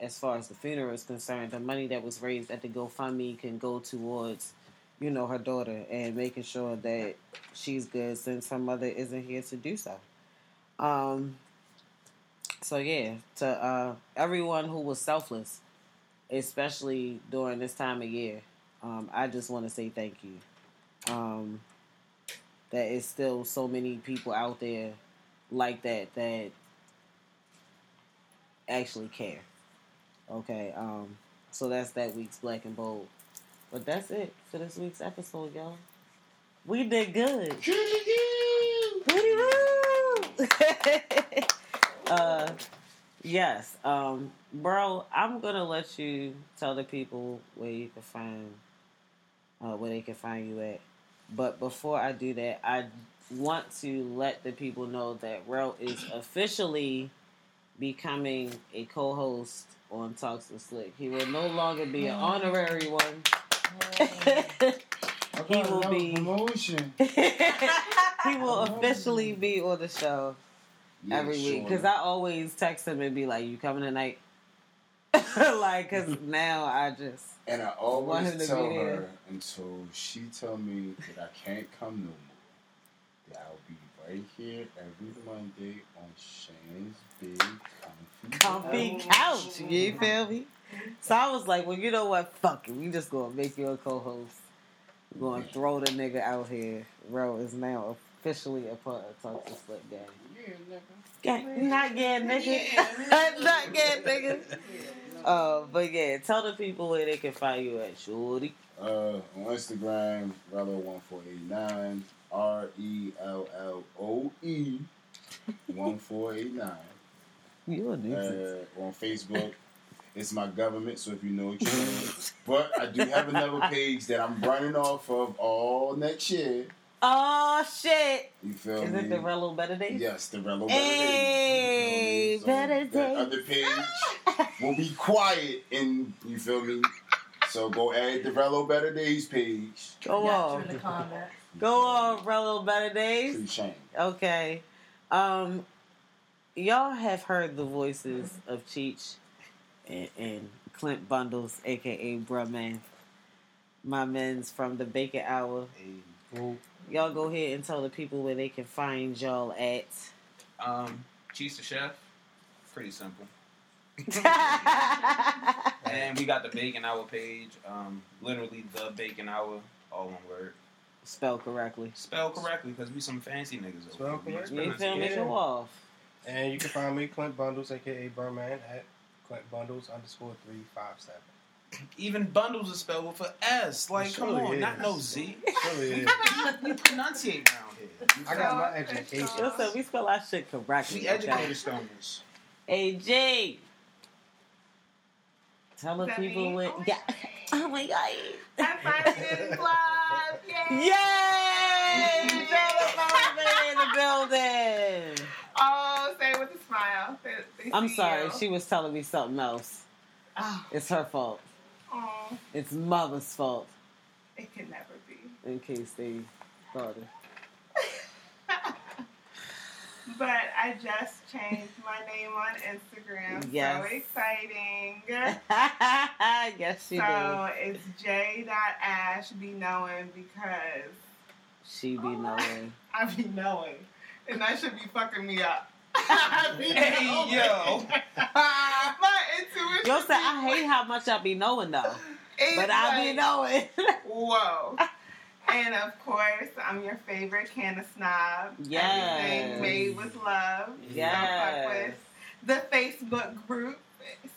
as far as the funeral is concerned, the money that was raised at the GoFundMe can go towards, you know, her daughter and making sure that she's good since her mother isn't here to do so. Um, so yeah, to uh, everyone who was selfless, especially during this time of year, um, I just want to say thank you. Um, that is still so many people out there like that that actually care. Okay, um, so that's that week's black and bold. But that's it for this week's episode, y'all. We did good. Woody-woo! uh, yes, um, bro. I'm gonna let you tell the people where you can find, uh, where they can find you at. But before I do that, I want to let the people know that Rel is officially becoming a co-host on Talks with Slick. He will no longer be an honorary one. he will be promotion. he will officially be on the show Yeah, every week because I always text him and be like, "You coming tonight?" like, cause now I just And I always tell there. her until she tell me that I can't come no more. That I'll be right here every Monday on Shane's big comfy. comfy couch. You mm-hmm. feel me? So I was like, well, you know what? Fuck it. We just gonna make you a co-host. We're gonna throw the nigga out here. Ro is now officially a part of Talk to Slick Gang. Yeah, nigga. Not yet, nigga. not yet, nigga. Uh, but yeah, tell the people where they can find you at, Shorty. Uh, on Instagram, Rello1489, R E L L O E 1489. You a nuisance. Uh, on Facebook, it's my government, so if you know what you know it. But I do have another page that I'm running off of all next year. Oh shit! You feel Is me? it the Rello Better Days? Yes, the Rello Hey, Better Better Days. So that Days. other page will be quiet, and you feel me? So go add the Rello Better Days page. Go on. in the comments. Go on, Rello Better Days. Pretty shame. Okay. Um, y'all have heard the voices of Cheech and, and Clint Bundles, aka Bruh Man. My men's from the Bacon Hour. Y'all go ahead and tell the people where they can find y'all at. Um, Cheese the Chef. Pretty simple. And we got the Bacon Hour page. Um, literally the Bacon Hour, all one word. Spell correctly. Spelled correctly because we some fancy niggas. Spell over here. correctly. You feel me? Yeah. Show off. And you can find me, Clint Bundles, aka Bruh Man, at Clint Bundles underscore three five seven. Even bundles are spelled with an S. Like, It come surely on, is. not no Z. Surely is. we pronunciate around here. I got my education. Listen, we spell our shit correctly. We okay? educated stoners. Hey, G. Tell the Is that people me? what. Oh, Yeah. Oh my god. High five City Club! Yay! Yay! Jonathan in the building. Oh, say it with a smile. They, they I'm sorry, you. she was telling me something else. Oh, It's her fault. Oh, It's mother's fault. it can never be. In case they thought it. But I just changed my name on Instagram. Yes. So exciting. yes, she so it's j.ash be knowing because. She be knowing. I be knowing. And that should be fucking me up. I Hey, yo. my intuition Yo said I hate how much I be knowing though, It's but I be knowing. Whoa. And of course, I'm your favorite cannabis snob. Yes. Everything made with love. Yes. Don't fuck with. The Facebook group,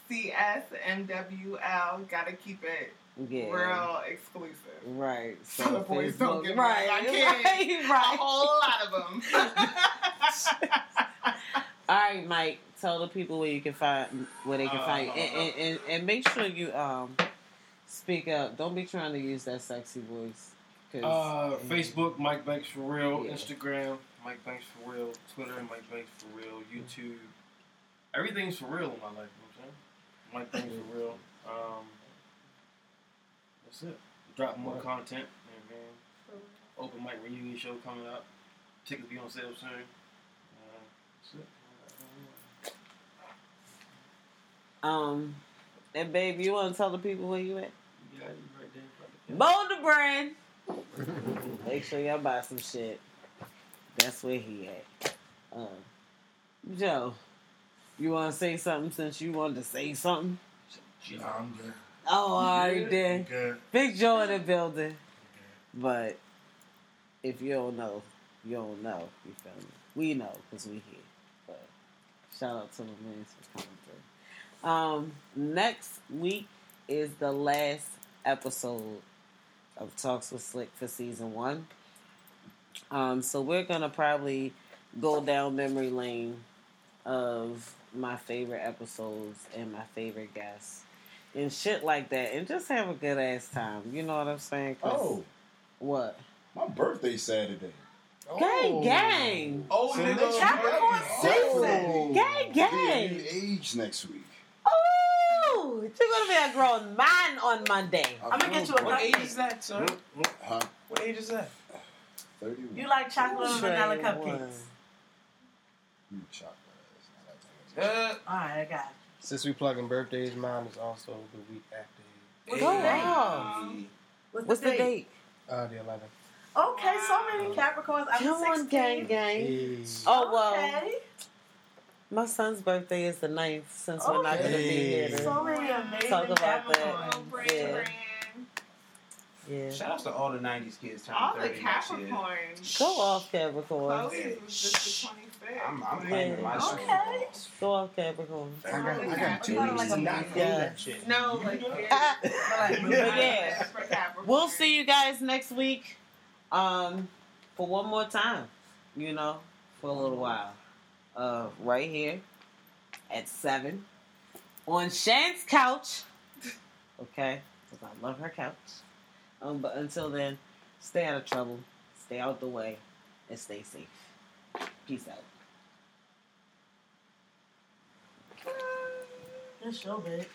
CSMWL, gotta keep it yeah. real exclusive. Right. So the boys don't get right. mad. I can't. Right. A whole lot of them. All right, Mike. Tell the people where you can find where they can find you, Uh, and, and, and, make sure you um speak up. Don't be trying to use that sexy voice. Uh, Facebook, Mike Banks for real. Yeah. Instagram, Mike Banks for real. Twitter, Mike Banks for real. YouTube, everything's for real in my life. You know what I'm saying? Mike Banks for real. Um, that's it. Drop more content. You know what I mean? Open mic reunion show coming up. Tickets be on sale soon. Uh, that's it. Um, and babe, you want to tell the people where you at? Yeah, you right there. Right there. Boulder brand. Make sure y'all buy some shit. That's where he at. Um, Joe, you want to say something since you wanted to say something? Nah, I'm good. Oh, all right then. Good. Big Joe in the building. But if you don't know, you don't know. You feel me? We know because we here. But shout out to the men for coming through. Um, next week is the last episode of Talks with Slick for season one. Um, so we're gonna probably go down memory lane of my favorite episodes and my favorite guests and shit like that, and just have a good ass time. You know what I'm saying? Oh, what? my birthday Saturday. Gang, gang, Oh, See, nigga, look, Capricorn Oh, gang, gang. Age next week. You're gonna be a grown man on Monday. I'm gonna get you a What age cupcake. is that, sir? Huh? What age is that? 31. You like chocolate and vanilla cupcakes? one. Mm, chocolate. It's not that type of- Uh, All right, I got it. Since we plugging birthdays, mine is also the week after What's the date? wow. What's, What's the date? uh, the 11th. Okay, so many Capricorns. I'm Come on, 16. gang, gang. Hey. Oh well, Okay. My son's birthday is the 9th, since we're not gonna be here. To, So many amazing Talk about that. Oh, brand, Yeah. brand. yeah. shout out to all the 90s kids turning All the 30 next year. Capricorns. Go off, Capricorn. Chloe's was just the 25th. I'm, I'm claiming my Yeah. shit. Okay. Go off, Capricorn. I got, I got two weeks like to not movie. do Yeah. that shit. No, like, Ah, But But yeah. We'll see you guys next week. Um, for one more time, you know, for a little while. Uh, right here at seven on Shan's couch. Okay, because I love her couch. Um, but until then, stay out of trouble, stay out the way, and stay safe. Peace out. It's your bed.